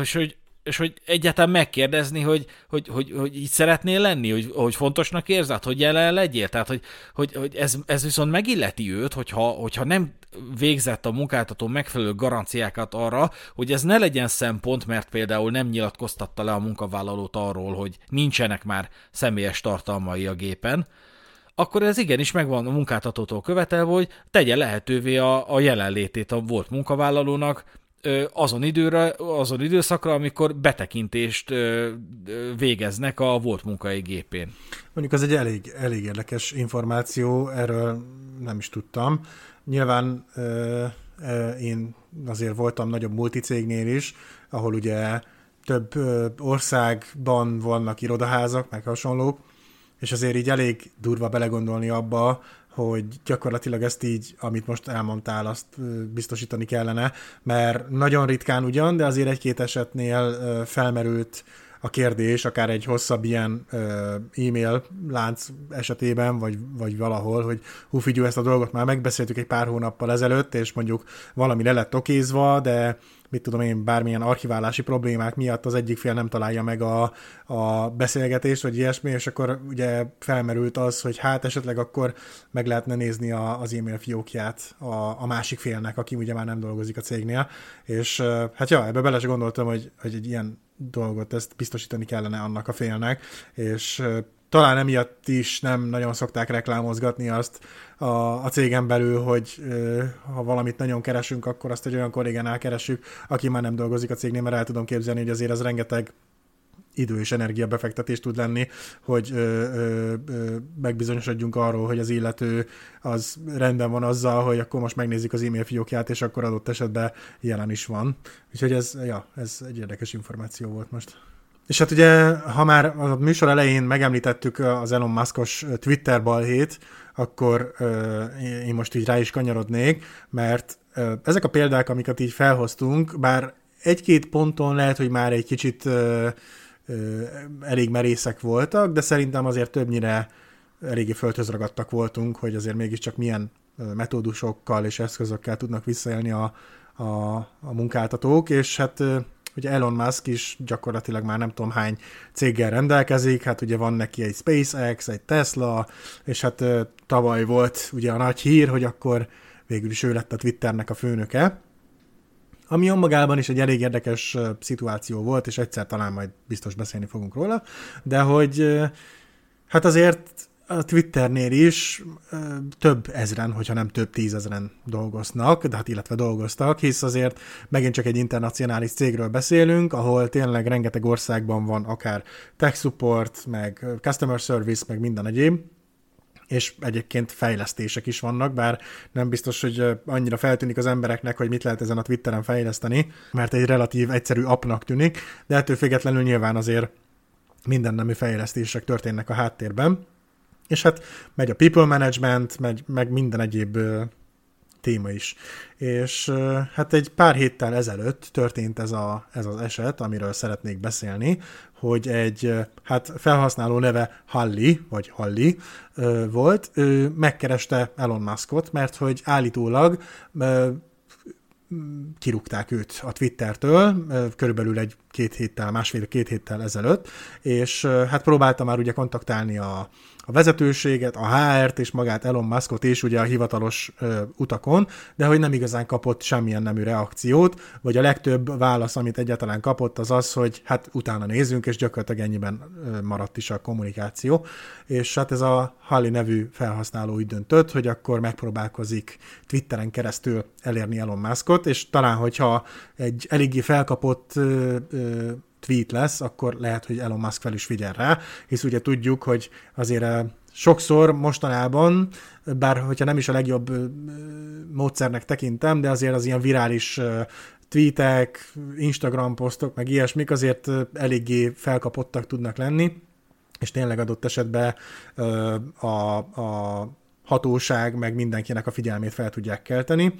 és hogy és hogy egyáltalán megkérdezni, hogy, hogy, hogy, hogy így szeretnél lenni, hogy, hogy fontosnak érzed, hogy jelen legyél, tehát hogy, hogy, hogy ez, ez viszont megilleti őt, hogyha, hogyha nem végzett a munkáltató megfelelő garanciákat arra, hogy ez ne legyen szempont, mert például nem nyilatkoztatta le a munkavállalót arról, hogy nincsenek már személyes tartalmai a gépen, akkor ez igenis megvan a munkáltatótól követelve, hogy tegye lehetővé a, a jelenlétét a volt munkavállalónak, azon időre, azon időszakra, amikor betekintést végeznek a volt munkai gépén. Mondjuk az egy elég, elég érdekes információ, erről nem is tudtam. Nyilván én azért voltam nagyobb multicégnél is, ahol ugye több országban vannak irodaházak, meg hasonlók, és azért így elég durva belegondolni abba, hogy gyakorlatilag ezt így, amit most elmondtál, azt biztosítani kellene, mert nagyon ritkán ugyan, de azért egy-két esetnél felmerült a kérdés, akár egy hosszabb ilyen e-mail lánc esetében, vagy, vagy valahol, hogy hú, figyelj, ezt a dolgot már megbeszéltük egy pár hónappal ezelőtt, és mondjuk valami le lett okézva, de mit tudom én, bármilyen archiválási problémák miatt az egyik fél nem találja meg a, a beszélgetést, vagy ilyesmi, és akkor ugye felmerült az, hogy hát esetleg akkor meg lehetne nézni a, az e-mail fiókját a, a másik félnek, aki ugye már nem dolgozik a cégnél, és hát ja, ebbe bele sem gondoltam, hogy, hogy egy ilyen dolgot ezt biztosítani kellene annak a félnek, és talán emiatt is nem nagyon szokták reklámozgatni azt a, a cégen belül, hogy ha valamit nagyon keresünk, akkor azt egy olyan kollégánál keresünk, aki már nem dolgozik a cégnél, mert el tudom képzelni, hogy azért az rengeteg idő és energia befektetés tud lenni, hogy ö, ö, ö, megbizonyosodjunk arról, hogy az illető az rendben van azzal, hogy akkor most megnézik az e-mail fiókját, és akkor adott esetben jelen is van. Úgyhogy ez, ja, ez egy érdekes információ volt most. És hát ugye, ha már a műsor elején megemlítettük az Elon Muskos Twitter balhét, akkor uh, én most így rá is kanyarodnék, mert uh, ezek a példák, amiket így felhoztunk, bár egy-két ponton lehet, hogy már egy kicsit uh, elég merészek voltak, de szerintem azért többnyire eléggé földhöz ragadtak voltunk, hogy azért mégiscsak milyen metódusokkal és eszközökkel tudnak visszaélni a, a, a munkáltatók, és hát ugye Elon Musk is gyakorlatilag már nem tudom hány céggel rendelkezik, hát ugye van neki egy SpaceX, egy Tesla, és hát tavaly volt ugye a nagy hír, hogy akkor végül is ő lett a Twitternek a főnöke, ami önmagában is egy elég érdekes szituáció volt, és egyszer talán majd biztos beszélni fogunk róla, de hogy hát azért a Twitternél is több ezren, hogyha nem több tízezren dolgoznak, de hát illetve dolgoztak, hisz azért megint csak egy internacionális cégről beszélünk, ahol tényleg rengeteg országban van akár tech support, meg customer service, meg minden egyéb, és egyébként fejlesztések is vannak, bár nem biztos, hogy annyira feltűnik az embereknek, hogy mit lehet ezen a Twitteren fejleszteni, mert egy relatív egyszerű appnak tűnik, de ettől függetlenül nyilván azért minden nemű fejlesztések történnek a háttérben. És hát megy a people management, megy, meg minden egyéb ö, téma is. És ö, hát egy pár héttel ezelőtt történt ez, a, ez az eset, amiről szeretnék beszélni, hogy egy hát felhasználó neve Halli, vagy Halli ö, volt, ő megkereste Elon Muskot, mert hogy állítólag kirúgták őt a Twittertől, körülbelül egy két héttel, másfél-két héttel ezelőtt, és hát próbálta már ugye kontaktálni a, a vezetőséget, a HR-t és magát Elon Muskot is ugye a hivatalos ö, utakon, de hogy nem igazán kapott semmilyen nemű reakciót, vagy a legtöbb válasz, amit egyáltalán kapott, az az, hogy hát utána nézzünk, és gyakorlatilag ennyiben maradt is a kommunikáció. És hát ez a Hali nevű felhasználó úgy döntött, hogy akkor megpróbálkozik Twitteren keresztül elérni Elon Muskot, és talán, hogyha egy eléggé felkapott ö, ö, tweet lesz, akkor lehet, hogy Elon Musk fel is figyel rá, hisz ugye tudjuk, hogy azért sokszor mostanában, bár hogyha nem is a legjobb módszernek tekintem, de azért az ilyen virális tweetek, Instagram posztok, meg ilyesmik azért eléggé felkapottak tudnak lenni, és tényleg adott esetben a, a hatóság, meg mindenkinek a figyelmét fel tudják kelteni,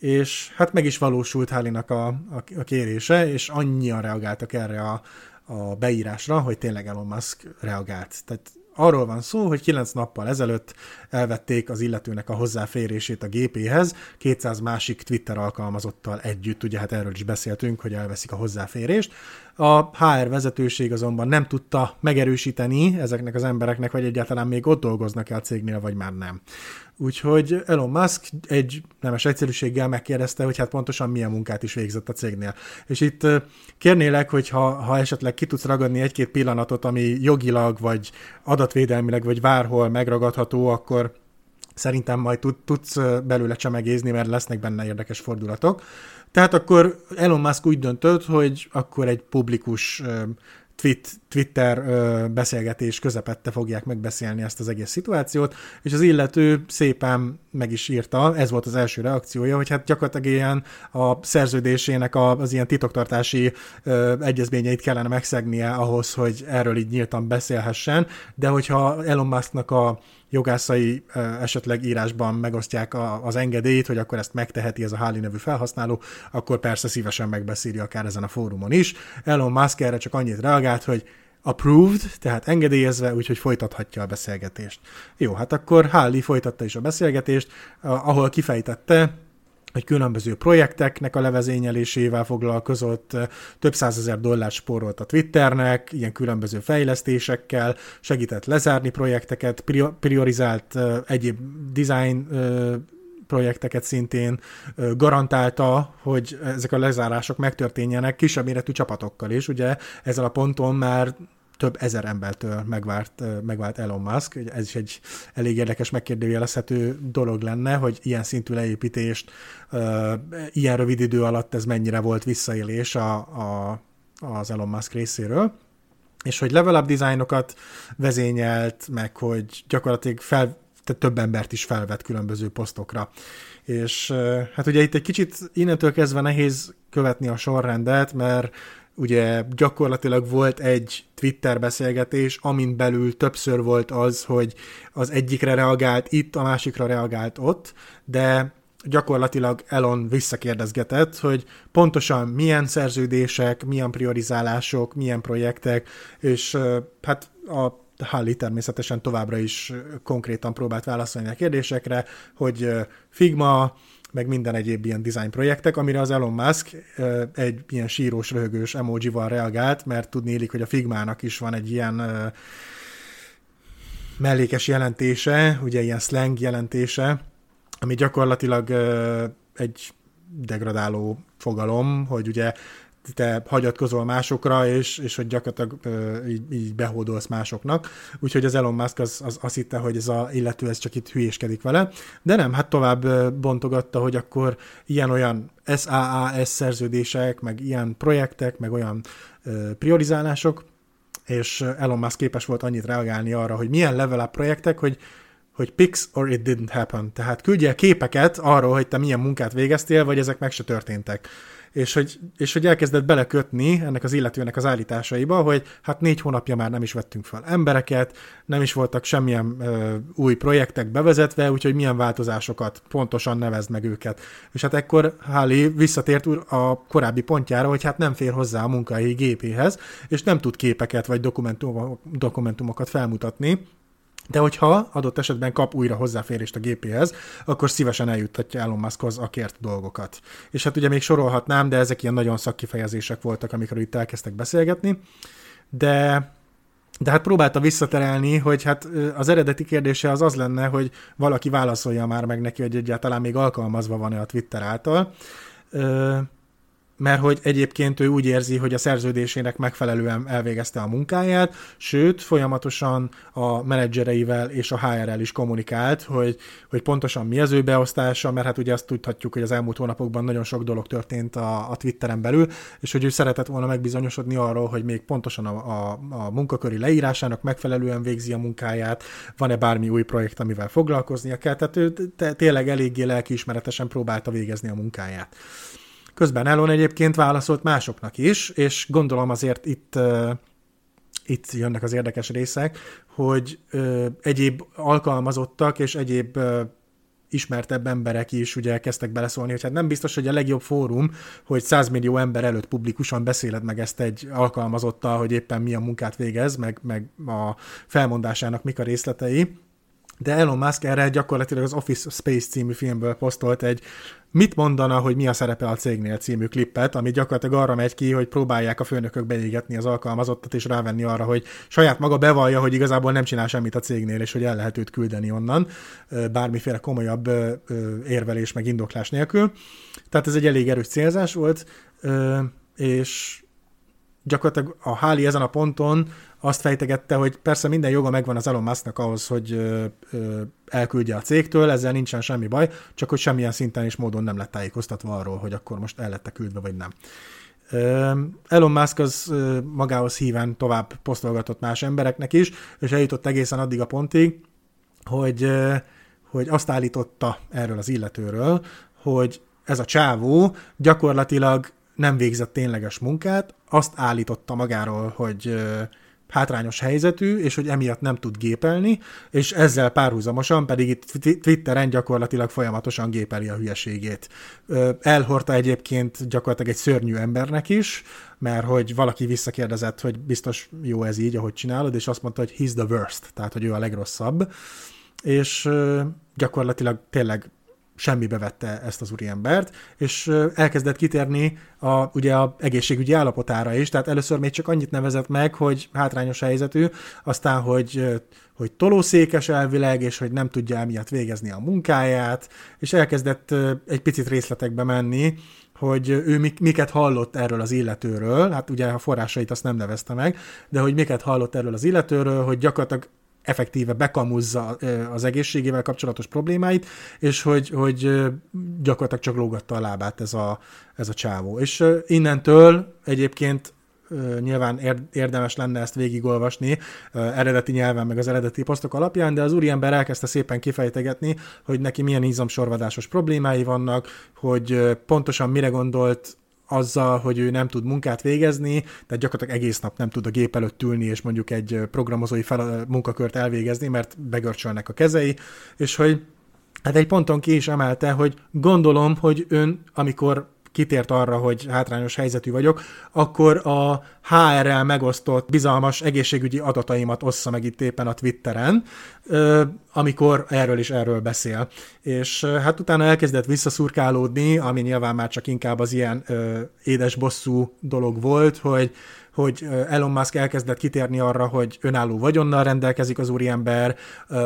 és hát meg is valósult Hálinak a, a, a kérése, és annyian reagáltak erre a, a beírásra, hogy tényleg Elon Musk reagált. Tehát arról van szó, hogy 9 nappal ezelőtt elvették az illetőnek a hozzáférését a gépéhez, 200 másik Twitter alkalmazottal együtt, ugye hát erről is beszéltünk, hogy elveszik a hozzáférést. A HR vezetőség azonban nem tudta megerősíteni ezeknek az embereknek, hogy egyáltalán még ott dolgoznak el a cégnél, vagy már nem. Úgyhogy Elon Musk egy nemes egyszerűséggel megkérdezte, hogy hát pontosan milyen munkát is végzett a cégnél. És itt kérnélek, hogy ha, ha esetleg ki tudsz ragadni egy-két pillanatot, ami jogilag, vagy adatvédelmileg, vagy bárhol megragadható, akkor szerintem majd tud, tudsz belőle csemegézni, mert lesznek benne érdekes fordulatok. Tehát akkor Elon Musk úgy döntött, hogy akkor egy publikus twit, Twitter beszélgetés közepette fogják megbeszélni ezt az egész szituációt, és az illető szépen meg is írta, ez volt az első reakciója, hogy hát gyakorlatilag ilyen a szerződésének az ilyen titoktartási egyezményeit kellene megszegnie ahhoz, hogy erről így nyíltan beszélhessen, de hogyha Elon Musknak a jogászai esetleg írásban megosztják az engedélyt, hogy akkor ezt megteheti ez a Háli nevű felhasználó, akkor persze szívesen megbeszéli akár ezen a fórumon is. Elon Musk erre csak annyit reagált, hogy approved, tehát engedélyezve, úgyhogy folytathatja a beszélgetést. Jó, hát akkor Háli folytatta is a beszélgetést, ahol kifejtette, hogy különböző projekteknek a levezényelésével foglalkozott, több százezer dollár spórolt a Twitternek, ilyen különböző fejlesztésekkel, segített lezárni projekteket, priorizált egyéb design projekteket szintén garantálta, hogy ezek a lezárások megtörténjenek kisebb méretű csapatokkal is. Ugye ezzel a ponton már több ezer embertől megvárt, megvált Elon Musk. Ez is egy elég érdekes megkérdőjelezhető dolog lenne, hogy ilyen szintű leépítést ilyen rövid idő alatt ez mennyire volt visszaélés a, a, az Elon Musk részéről és hogy level up dizájnokat vezényelt, meg hogy gyakorlatilag fel, több embert is felvett különböző posztokra. És hát ugye itt egy kicsit innentől kezdve nehéz követni a sorrendet, mert ugye gyakorlatilag volt egy Twitter beszélgetés, amin belül többször volt az, hogy az egyikre reagált itt, a másikra reagált ott, de gyakorlatilag Elon visszakérdezgetett, hogy pontosan milyen szerződések, milyen priorizálások, milyen projektek, és hát a Halli természetesen továbbra is konkrétan próbált válaszolni a kérdésekre, hogy Figma, meg minden egyéb ilyen design projektek, amire az Elon Musk egy ilyen sírós, röhögős emojival reagált, mert tudni élik, hogy a Figmának is van egy ilyen mellékes jelentése, ugye ilyen slang jelentése, ami gyakorlatilag egy degradáló fogalom, hogy ugye te hagyatkozol másokra, és, és hogy gyakorlatilag így, így behódolsz másoknak. Úgyhogy az Elon Musk az, az azt hitte, hogy ez a illető ez csak itt hülyéskedik vele, de nem, hát tovább bontogatta, hogy akkor ilyen-olyan SAAS szerződések, meg ilyen projektek, meg olyan priorizálások, és Elon Musk képes volt annyit reagálni arra, hogy milyen level up projektek, hogy hogy pics or it didn't happen. Tehát küldje képeket arról, hogy te milyen munkát végeztél, vagy ezek meg se történtek és hogy, és hogy elkezdett belekötni ennek az illetőnek az állításaiba, hogy hát négy hónapja már nem is vettünk fel embereket, nem is voltak semmilyen ö, új projektek bevezetve, úgyhogy milyen változásokat pontosan nevezd meg őket. És hát ekkor Háli visszatért a korábbi pontjára, hogy hát nem fér hozzá a munkai gépéhez, és nem tud képeket vagy dokumentumokat felmutatni, de hogyha adott esetben kap újra hozzáférést a gépéhez, akkor szívesen eljuttatja Elon Muskhoz a kért dolgokat. És hát ugye még sorolhatnám, de ezek ilyen nagyon szakkifejezések voltak, amikor itt elkezdtek beszélgetni, de de hát próbálta visszaterelni, hogy hát az eredeti kérdése az az lenne, hogy valaki válaszolja már meg neki, hogy egyáltalán még alkalmazva van-e a Twitter által mert hogy egyébként ő úgy érzi, hogy a szerződésének megfelelően elvégezte a munkáját, sőt, folyamatosan a menedzsereivel és a HR-rel is kommunikált, hogy, hogy pontosan mi az ő beosztása, mert hát ugye azt tudhatjuk, hogy az elmúlt hónapokban nagyon sok dolog történt a, a Twitteren belül, és hogy ő szeretett volna megbizonyosodni arról, hogy még pontosan a, a, a munkaköri leírásának megfelelően végzi a munkáját, van-e bármi új projekt, amivel foglalkoznia kell, tehát ő tényleg eléggé lelkiismeretesen próbálta végezni a munkáját. Közben Elon egyébként válaszolt másoknak is, és gondolom azért itt itt jönnek az érdekes részek, hogy ö, egyéb alkalmazottak és egyéb ö, ismertebb emberek is ugye kezdtek beleszólni, hogy hát nem biztos, hogy a legjobb fórum, hogy 100 millió ember előtt publikusan beszéled meg ezt egy alkalmazottal, hogy éppen milyen munkát végez, meg, meg a felmondásának mik a részletei. De Elon Musk erre gyakorlatilag az Office Space című filmből posztolt egy mit mondana, hogy mi a szerepe a cégnél című klippet, ami gyakorlatilag arra megy ki, hogy próbálják a főnökök beégetni az alkalmazottat, és rávenni arra, hogy saját maga bevallja, hogy igazából nem csinál semmit a cégnél, és hogy el lehet őt küldeni onnan, bármiféle komolyabb érvelés meg indoklás nélkül. Tehát ez egy elég erős célzás volt, és gyakorlatilag a Háli ezen a ponton azt fejtegette, hogy persze minden joga megvan az Elon Musknak ahhoz, hogy ö, elküldje a cégtől, ezzel nincsen semmi baj, csak hogy semmilyen szinten és módon nem lett tájékoztatva arról, hogy akkor most el lett küldve, vagy nem. Elon Musk az magához híven tovább posztolgatott más embereknek is, és eljutott egészen addig a pontig, hogy, hogy azt állította erről az illetőről, hogy ez a csávó gyakorlatilag nem végzett tényleges munkát, azt állította magáról, hogy hátrányos helyzetű, és hogy emiatt nem tud gépelni, és ezzel párhuzamosan pedig itt Twitteren gyakorlatilag folyamatosan gépeli a hülyeségét. Elhordta egyébként gyakorlatilag egy szörnyű embernek is, mert hogy valaki visszakérdezett, hogy biztos jó ez így, ahogy csinálod, és azt mondta, hogy he's the worst, tehát hogy ő a legrosszabb, és gyakorlatilag tényleg semmibe vette ezt az úriembert, és elkezdett kitérni a, ugye a egészségügyi állapotára is, tehát először még csak annyit nevezett meg, hogy hátrányos helyzetű, aztán, hogy hogy tolószékes elvileg, és hogy nem tudja emiatt végezni a munkáját, és elkezdett egy picit részletekbe menni, hogy ő miket hallott erről az illetőről, hát ugye a forrásait azt nem nevezte meg, de hogy miket hallott erről az illetőről, hogy gyakorlatilag effektíve bekamuzza az egészségével kapcsolatos problémáit, és hogy, hogy gyakorlatilag csak lógatta a lábát ez a, ez a csávó. És innentől egyébként nyilván érdemes lenne ezt végigolvasni eredeti nyelven, meg az eredeti posztok alapján, de az úriember elkezdte szépen kifejtegetni, hogy neki milyen izomsorvadásos problémái vannak, hogy pontosan mire gondolt azzal, hogy ő nem tud munkát végezni, tehát gyakorlatilag egész nap nem tud a gép előtt ülni, és mondjuk egy programozói fel, munkakört elvégezni, mert begörcsölnek a kezei, és hogy hát egy ponton ki is emelte, hogy gondolom, hogy ön, amikor kitért arra, hogy hátrányos helyzetű vagyok, akkor a HR-rel megosztott bizalmas egészségügyi adataimat ossza meg itt éppen a Twitteren, amikor erről is erről beszél. És hát utána elkezdett visszaszurkálódni, ami nyilván már csak inkább az ilyen édes bosszú dolog volt, hogy hogy Elon Musk elkezdett kitérni arra, hogy önálló vagyonnal rendelkezik az úriember,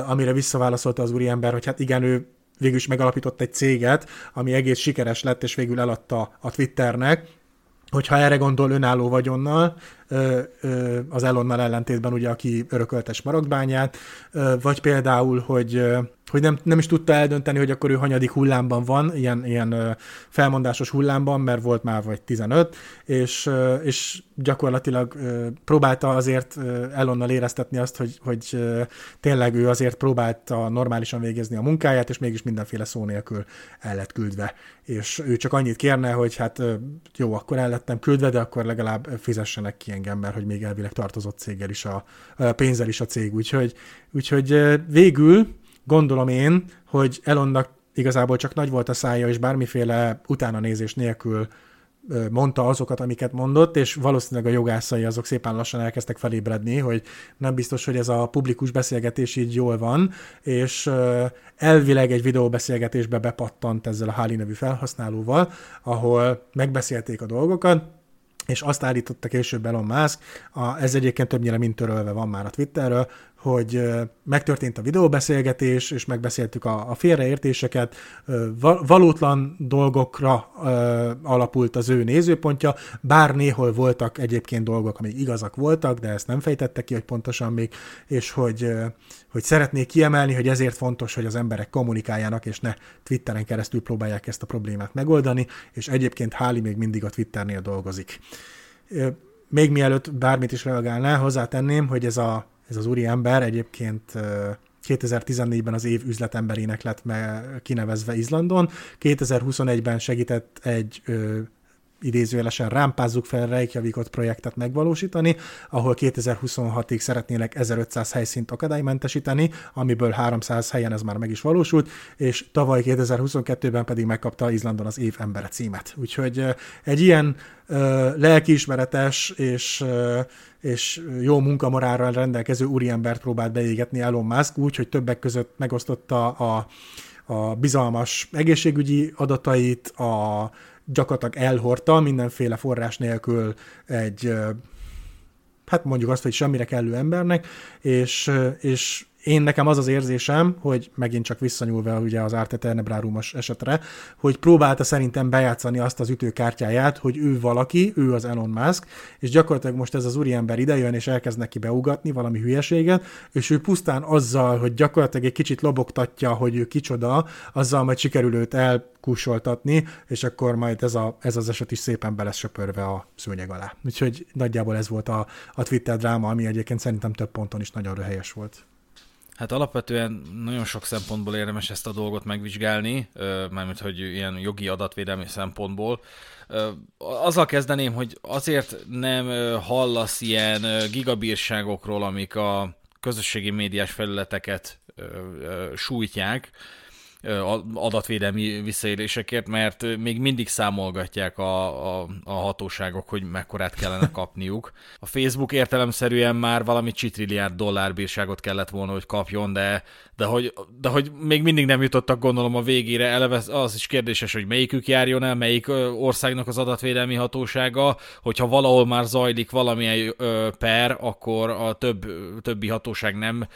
amire visszaválaszolta az úriember, hogy hát igen, ő végül is megalapított egy céget, ami egész sikeres lett, és végül eladta a Twitternek, hogyha erre gondol önálló vagyonnal, az Elonnal ellentétben ugye, aki örököltes maradbányát, vagy például, hogy hogy nem, nem is tudta eldönteni, hogy akkor ő hanyadik hullámban van, ilyen, ilyen felmondásos hullámban, mert volt már vagy 15, és, és gyakorlatilag próbálta azért Elonnal éreztetni azt, hogy, hogy tényleg ő azért próbálta normálisan végezni a munkáját, és mégis mindenféle szó nélkül el lett küldve. És ő csak annyit kérne, hogy hát jó, akkor el lettem küldve, de akkor legalább fizessenek ki engem, mert hogy még elvileg tartozott céggel is a, a pénzzel is a cég. Úgyhogy, úgyhogy végül Gondolom én, hogy Elonnak igazából csak nagy volt a szája, és bármiféle utána nézés nélkül mondta azokat, amiket mondott, és valószínűleg a jogászai azok szépen lassan elkezdtek felébredni, hogy nem biztos, hogy ez a publikus beszélgetés így jól van, és elvileg egy videóbeszélgetésbe bepattant ezzel a Háli nevű felhasználóval, ahol megbeszélték a dolgokat, és azt állította később Elon Musk, a, ez egyébként többnyire mint törölve van már a Twitterről, hogy megtörtént a videóbeszélgetés, és megbeszéltük a, a félreértéseket, valótlan dolgokra alapult az ő nézőpontja, bár néhol voltak egyébként dolgok, amik igazak voltak, de ezt nem fejtette ki, hogy pontosan még, és hogy, hogy szeretnék kiemelni, hogy ezért fontos, hogy az emberek kommunikáljanak, és ne Twitteren keresztül próbálják ezt a problémát megoldani, és egyébként Háli még mindig a Twitternél dolgozik. Még mielőtt bármit is reagálná, hozzátenném, hogy ez a ez az úri ember egyébként 2014-ben az év üzletemberének lett kinevezve Izlandon, 2021-ben segített egy idézőjelesen rámpázzuk fel Reykjavikot projektet megvalósítani, ahol 2026-ig szeretnének 1500 helyszínt akadálymentesíteni, amiből 300 helyen ez már meg is valósult, és tavaly 2022-ben pedig megkapta Izlandon az év embere címet. Úgyhogy egy ilyen lelkiismeretes és, és jó munkamorálral rendelkező úriembert próbált beégetni Elon Musk úgy, hogy többek között megosztotta a, a bizalmas egészségügyi adatait, a gyakorlatilag elhordta mindenféle forrás nélkül egy, hát mondjuk azt, hogy semmire kellő embernek, és, és én nekem az az érzésem, hogy megint csak visszanyúlva ugye az Arte Tenebrárumos esetre, hogy próbálta szerintem bejátszani azt az ütőkártyáját, hogy ő valaki, ő az Elon Musk, és gyakorlatilag most ez az úriember idejön, és elkezd neki beugatni valami hülyeséget, és ő pusztán azzal, hogy gyakorlatilag egy kicsit lobogtatja, hogy ő kicsoda, azzal majd sikerül őt elkussoltatni, és akkor majd ez, a, ez az eset is szépen be a szőnyeg alá. Úgyhogy nagyjából ez volt a, a Twitter dráma, ami egyébként szerintem több ponton is nagyon röhelyes volt. Hát alapvetően nagyon sok szempontból érdemes ezt a dolgot megvizsgálni, mármint hogy ilyen jogi adatvédelmi szempontból. Azzal kezdeném, hogy azért nem hallasz ilyen gigabírságokról, amik a közösségi médiás felületeket sújtják, adatvédelmi visszaélésekért, mert még mindig számolgatják a, a, a hatóságok, hogy mekkorát kellene kapniuk. A Facebook értelemszerűen már valami csitrilliárd dollárbírságot kellett volna, hogy kapjon, de, de, hogy, de hogy még mindig nem jutottak gondolom a végére. Eleve az is kérdéses, hogy melyikük járjon el, melyik országnak az adatvédelmi hatósága, hogyha valahol már zajlik valamilyen per, akkor a több, többi hatóság nem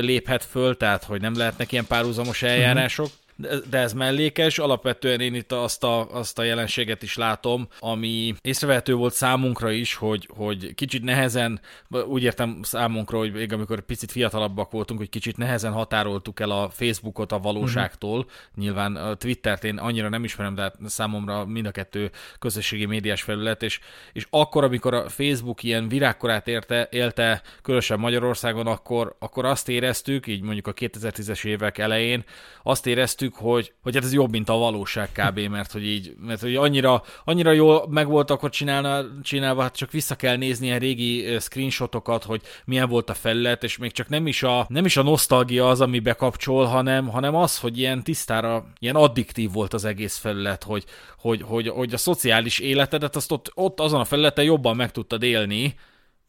léphet föl, tehát hogy nem lehetnek ilyen párhuzamos eljárások. Uh-huh de ez mellékes. Alapvetően én itt azt a, azt a jelenséget is látom, ami észrevehető volt számunkra is, hogy, hogy kicsit nehezen, úgy értem számunkra, hogy még amikor picit fiatalabbak voltunk, hogy kicsit nehezen határoltuk el a Facebookot a valóságtól. Uh-huh. Nyilván a Twittert én annyira nem ismerem, de hát számomra mind a kettő közösségi médiás felület, és, és akkor, amikor a Facebook ilyen virágkorát érte, élte, különösen Magyarországon, akkor, akkor azt éreztük, így mondjuk a 2010-es évek elején, azt éreztük, érezzük, hogy, hogy hát ez jobb, mint a valóság kb. Mert hogy így, mert hogy annyira, annyira jól meg volt akkor csinálna, csinálva, hát csak vissza kell nézni a régi screenshotokat, hogy milyen volt a felület, és még csak nem is a, nem is a nosztalgia az, ami bekapcsol, hanem, hanem az, hogy ilyen tisztára, ilyen addiktív volt az egész felület, hogy, hogy, hogy, hogy a szociális életedet azt ott, ott azon a felületen jobban meg tudtad élni,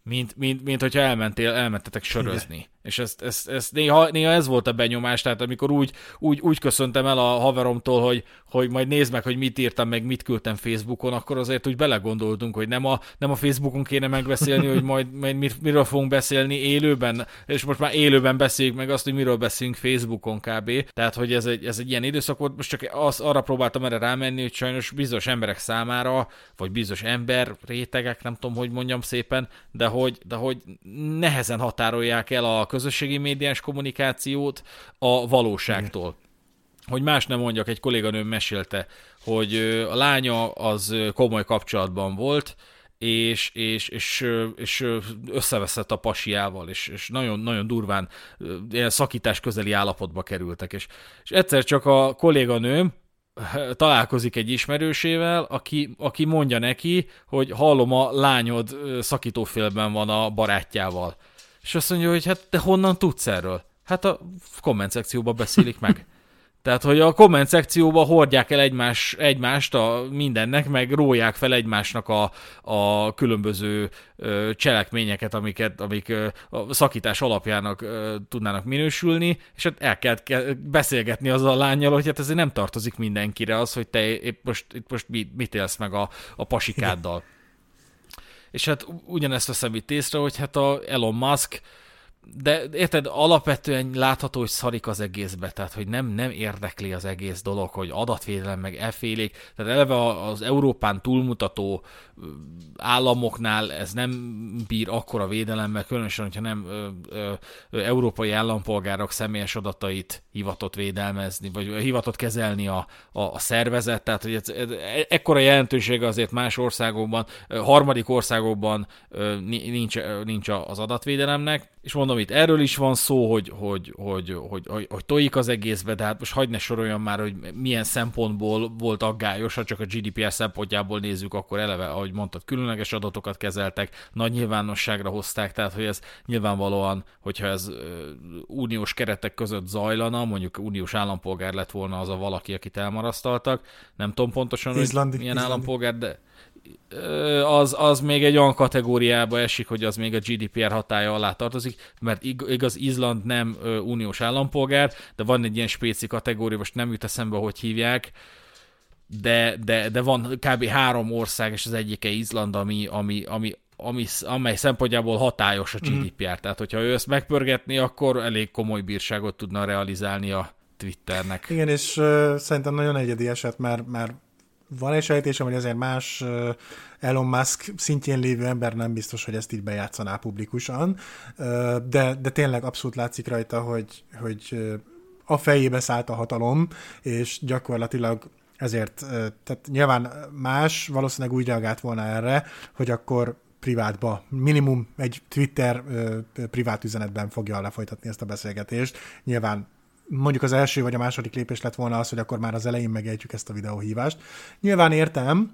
mint, mint, mint hogyha elmentél, elmentetek sörözni. Igen. És ezt, ezt, ezt néha, néha, ez volt a benyomás, tehát amikor úgy, úgy, úgy köszöntem el a haveromtól, hogy, hogy majd nézd meg, hogy mit írtam, meg mit küldtem Facebookon, akkor azért úgy belegondoltunk, hogy nem a, nem a Facebookon kéne megbeszélni, hogy majd, majd mir, miről fogunk beszélni élőben, és most már élőben beszéljük meg azt, hogy miről beszélünk Facebookon kb. Tehát, hogy ez egy, ez egy ilyen időszak volt, most csak az, arra próbáltam erre rámenni, hogy sajnos bizonyos emberek számára, vagy bizonyos ember, rétegek, nem tudom, hogy mondjam szépen, de hogy, de hogy nehezen határolják el a közösségi médiás kommunikációt a valóságtól. Igen. Hogy más nem mondjak, egy kolléganőm mesélte, hogy a lánya az komoly kapcsolatban volt, és, és, és, és összeveszett a pasiával, és, és nagyon, nagyon durván ilyen szakítás közeli állapotba kerültek. És, és egyszer csak a kolléganőm találkozik egy ismerősével, aki, aki mondja neki, hogy hallom, a lányod szakítófélben van a barátjával. És azt mondja, hogy hát te honnan tudsz erről? Hát a komment szekcióban beszélik meg. Tehát, hogy a komment szekcióban hordják el egymás, egymást a mindennek, meg róják fel egymásnak a, a különböző ö, cselekményeket, amiket, amik ö, a szakítás alapjának ö, tudnának minősülni, és hát el kell, kell beszélgetni azzal a lányjal, hogy hát ez nem tartozik mindenkire az, hogy te épp most, itt most mit, mit élsz meg a, a pasikáddal. És hát ugyanezt veszem itt észre, hogy hát a Elon Musk de érted, alapvetően látható, hogy szarik az egészbe, tehát hogy nem, nem érdekli az egész dolog, hogy adatvédelem meg elfélék, tehát eleve az Európán túlmutató államoknál ez nem bír akkora védelemmel, különösen, hogyha nem ö, ö, európai állampolgárok személyes adatait hivatott védelmezni, vagy hivatott kezelni a, a, a szervezet, tehát hogy ez, ez, ekkora jelentősége azért más országokban, harmadik országokban nincs, nincs az adatvédelemnek, és mondom, itt erről is van szó, hogy, hogy, hogy, hogy, hogy, hogy tojik az egészbe, de hát most hagyd ne soroljam már, hogy milyen szempontból volt aggályos, ha csak a GDPR szempontjából nézzük, akkor eleve, ahogy mondtad, különleges adatokat kezeltek, nagy nyilvánosságra hozták, tehát hogy ez nyilvánvalóan, hogyha ez uniós keretek között zajlana, mondjuk uniós állampolgár lett volna az a valaki, akit elmarasztaltak, nem tudom pontosan, Izlandi, hogy milyen Izlandi. állampolgár, de az, az még egy olyan kategóriába esik, hogy az még a GDPR hatája alá tartozik, mert igaz, Izland nem uniós állampolgár, de van egy ilyen spéci kategória, most nem jut eszembe, hogy hívják, de, de, de van kb. három ország, és az egyike Izland, ami, ami, ami ami, amely szempontjából hatályos a GDPR. Mm. Tehát, hogyha ő ezt megpörgetni, akkor elég komoly bírságot tudna realizálni a Twitternek. Igen, és uh, szerintem nagyon egyedi eset, mert, mert van egy sejtésem, hogy azért más Elon Musk szintjén lévő ember nem biztos, hogy ezt így bejátszaná publikusan, de, de tényleg abszolút látszik rajta, hogy, hogy a fejébe szállt a hatalom, és gyakorlatilag ezért, tehát nyilván más valószínűleg úgy reagált volna erre, hogy akkor privátba, minimum egy Twitter privát üzenetben fogja lefolytatni ezt a beszélgetést. Nyilván mondjuk az első vagy a második lépés lett volna az, hogy akkor már az elején megejtjük ezt a videóhívást. Nyilván értem,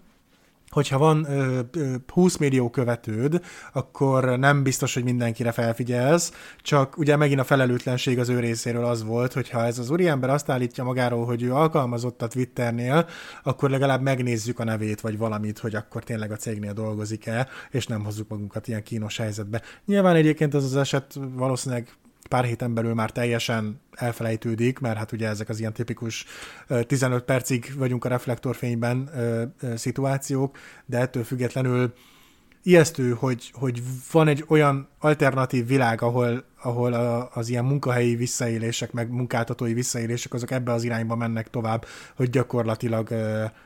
hogyha van ö, ö, 20 millió követőd, akkor nem biztos, hogy mindenkire felfigyelsz, csak ugye megint a felelőtlenség az ő részéről az volt, hogy ha ez az úriember azt állítja magáról, hogy ő alkalmazott a Twitternél, akkor legalább megnézzük a nevét, vagy valamit, hogy akkor tényleg a cégnél dolgozik-e, és nem hozzuk magunkat ilyen kínos helyzetbe. Nyilván egyébként ez az eset valószínűleg pár héten belül már teljesen elfelejtődik, mert hát ugye ezek az ilyen tipikus 15 percig vagyunk a reflektorfényben szituációk, de ettől függetlenül ijesztő, hogy, hogy van egy olyan alternatív világ, ahol, ahol a, az ilyen munkahelyi visszaélések, meg munkáltatói visszaélések, azok ebbe az irányba mennek tovább, hogy gyakorlatilag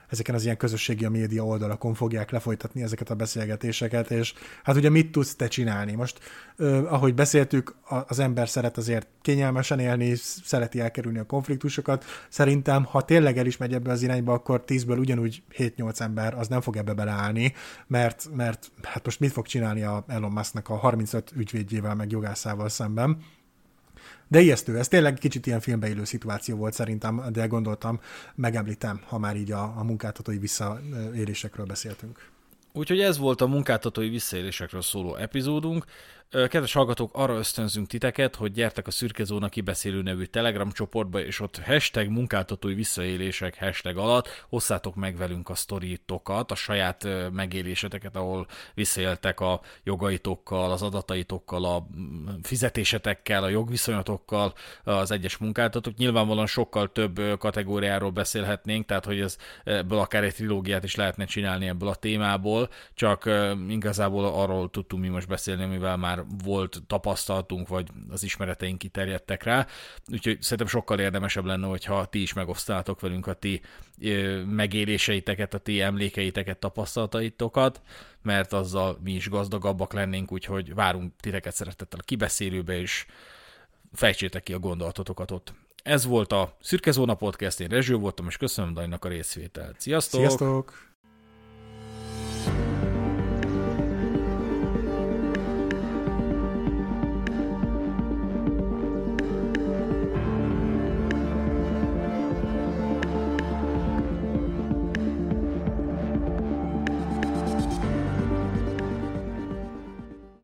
ezeken az ilyen közösségi a média oldalakon fogják lefolytatni ezeket a beszélgetéseket, és hát ugye mit tudsz te csinálni? Most, ahogy beszéltük, az ember szeret azért kényelmesen élni, szereti elkerülni a konfliktusokat. Szerintem, ha tényleg el is megy ebbe az irányba, akkor tízből ugyanúgy 7-8 ember az nem fog ebbe beleállni, mert, mert hát most mit fog csinálni a Elon Musknak a 35 ügyvédjével, meg jogászával szemben. De ijesztő, ez tényleg kicsit ilyen filmbeillő szituáció volt szerintem, de gondoltam, megemlítem, ha már így a, a munkáltatói visszaélésekről beszéltünk. Úgyhogy ez volt a munkáltatói visszaélésekről szóló epizódunk. Kedves hallgatók, arra ösztönzünk titeket, hogy gyertek a Szürke Zóna kibeszélő nevű Telegram csoportba, és ott hashtag munkáltatói visszaélések hashtag alatt hosszátok meg velünk a sztorítokat, a saját megéléseteket, ahol visszaéltek a jogaitokkal, az adataitokkal, a mm, fizetésetekkel, a jogviszonyatokkal az egyes munkáltatók. Nyilvánvalóan sokkal több kategóriáról beszélhetnénk, tehát hogy ez, ebből akár egy trilógiát is lehetne csinálni ebből a témából, csak igazából arról tudtunk mi most beszélni, amivel már már volt tapasztalatunk, vagy az ismereteink kiterjedtek rá, úgyhogy szerintem sokkal érdemesebb lenne, hogyha ti is megosztátok velünk a ti megéléseiteket, a ti emlékeiteket, tapasztalataitokat, mert azzal mi is gazdagabbak lennénk, úgyhogy várunk titeket szeretettel a kibeszélőbe, és fejtsétek ki a gondolatotokat ott. Ez volt a Szürke Zóna Podcast, én Rezső voltam, és köszönöm Dajnak a részvételt. Sziasztok! Sziasztok!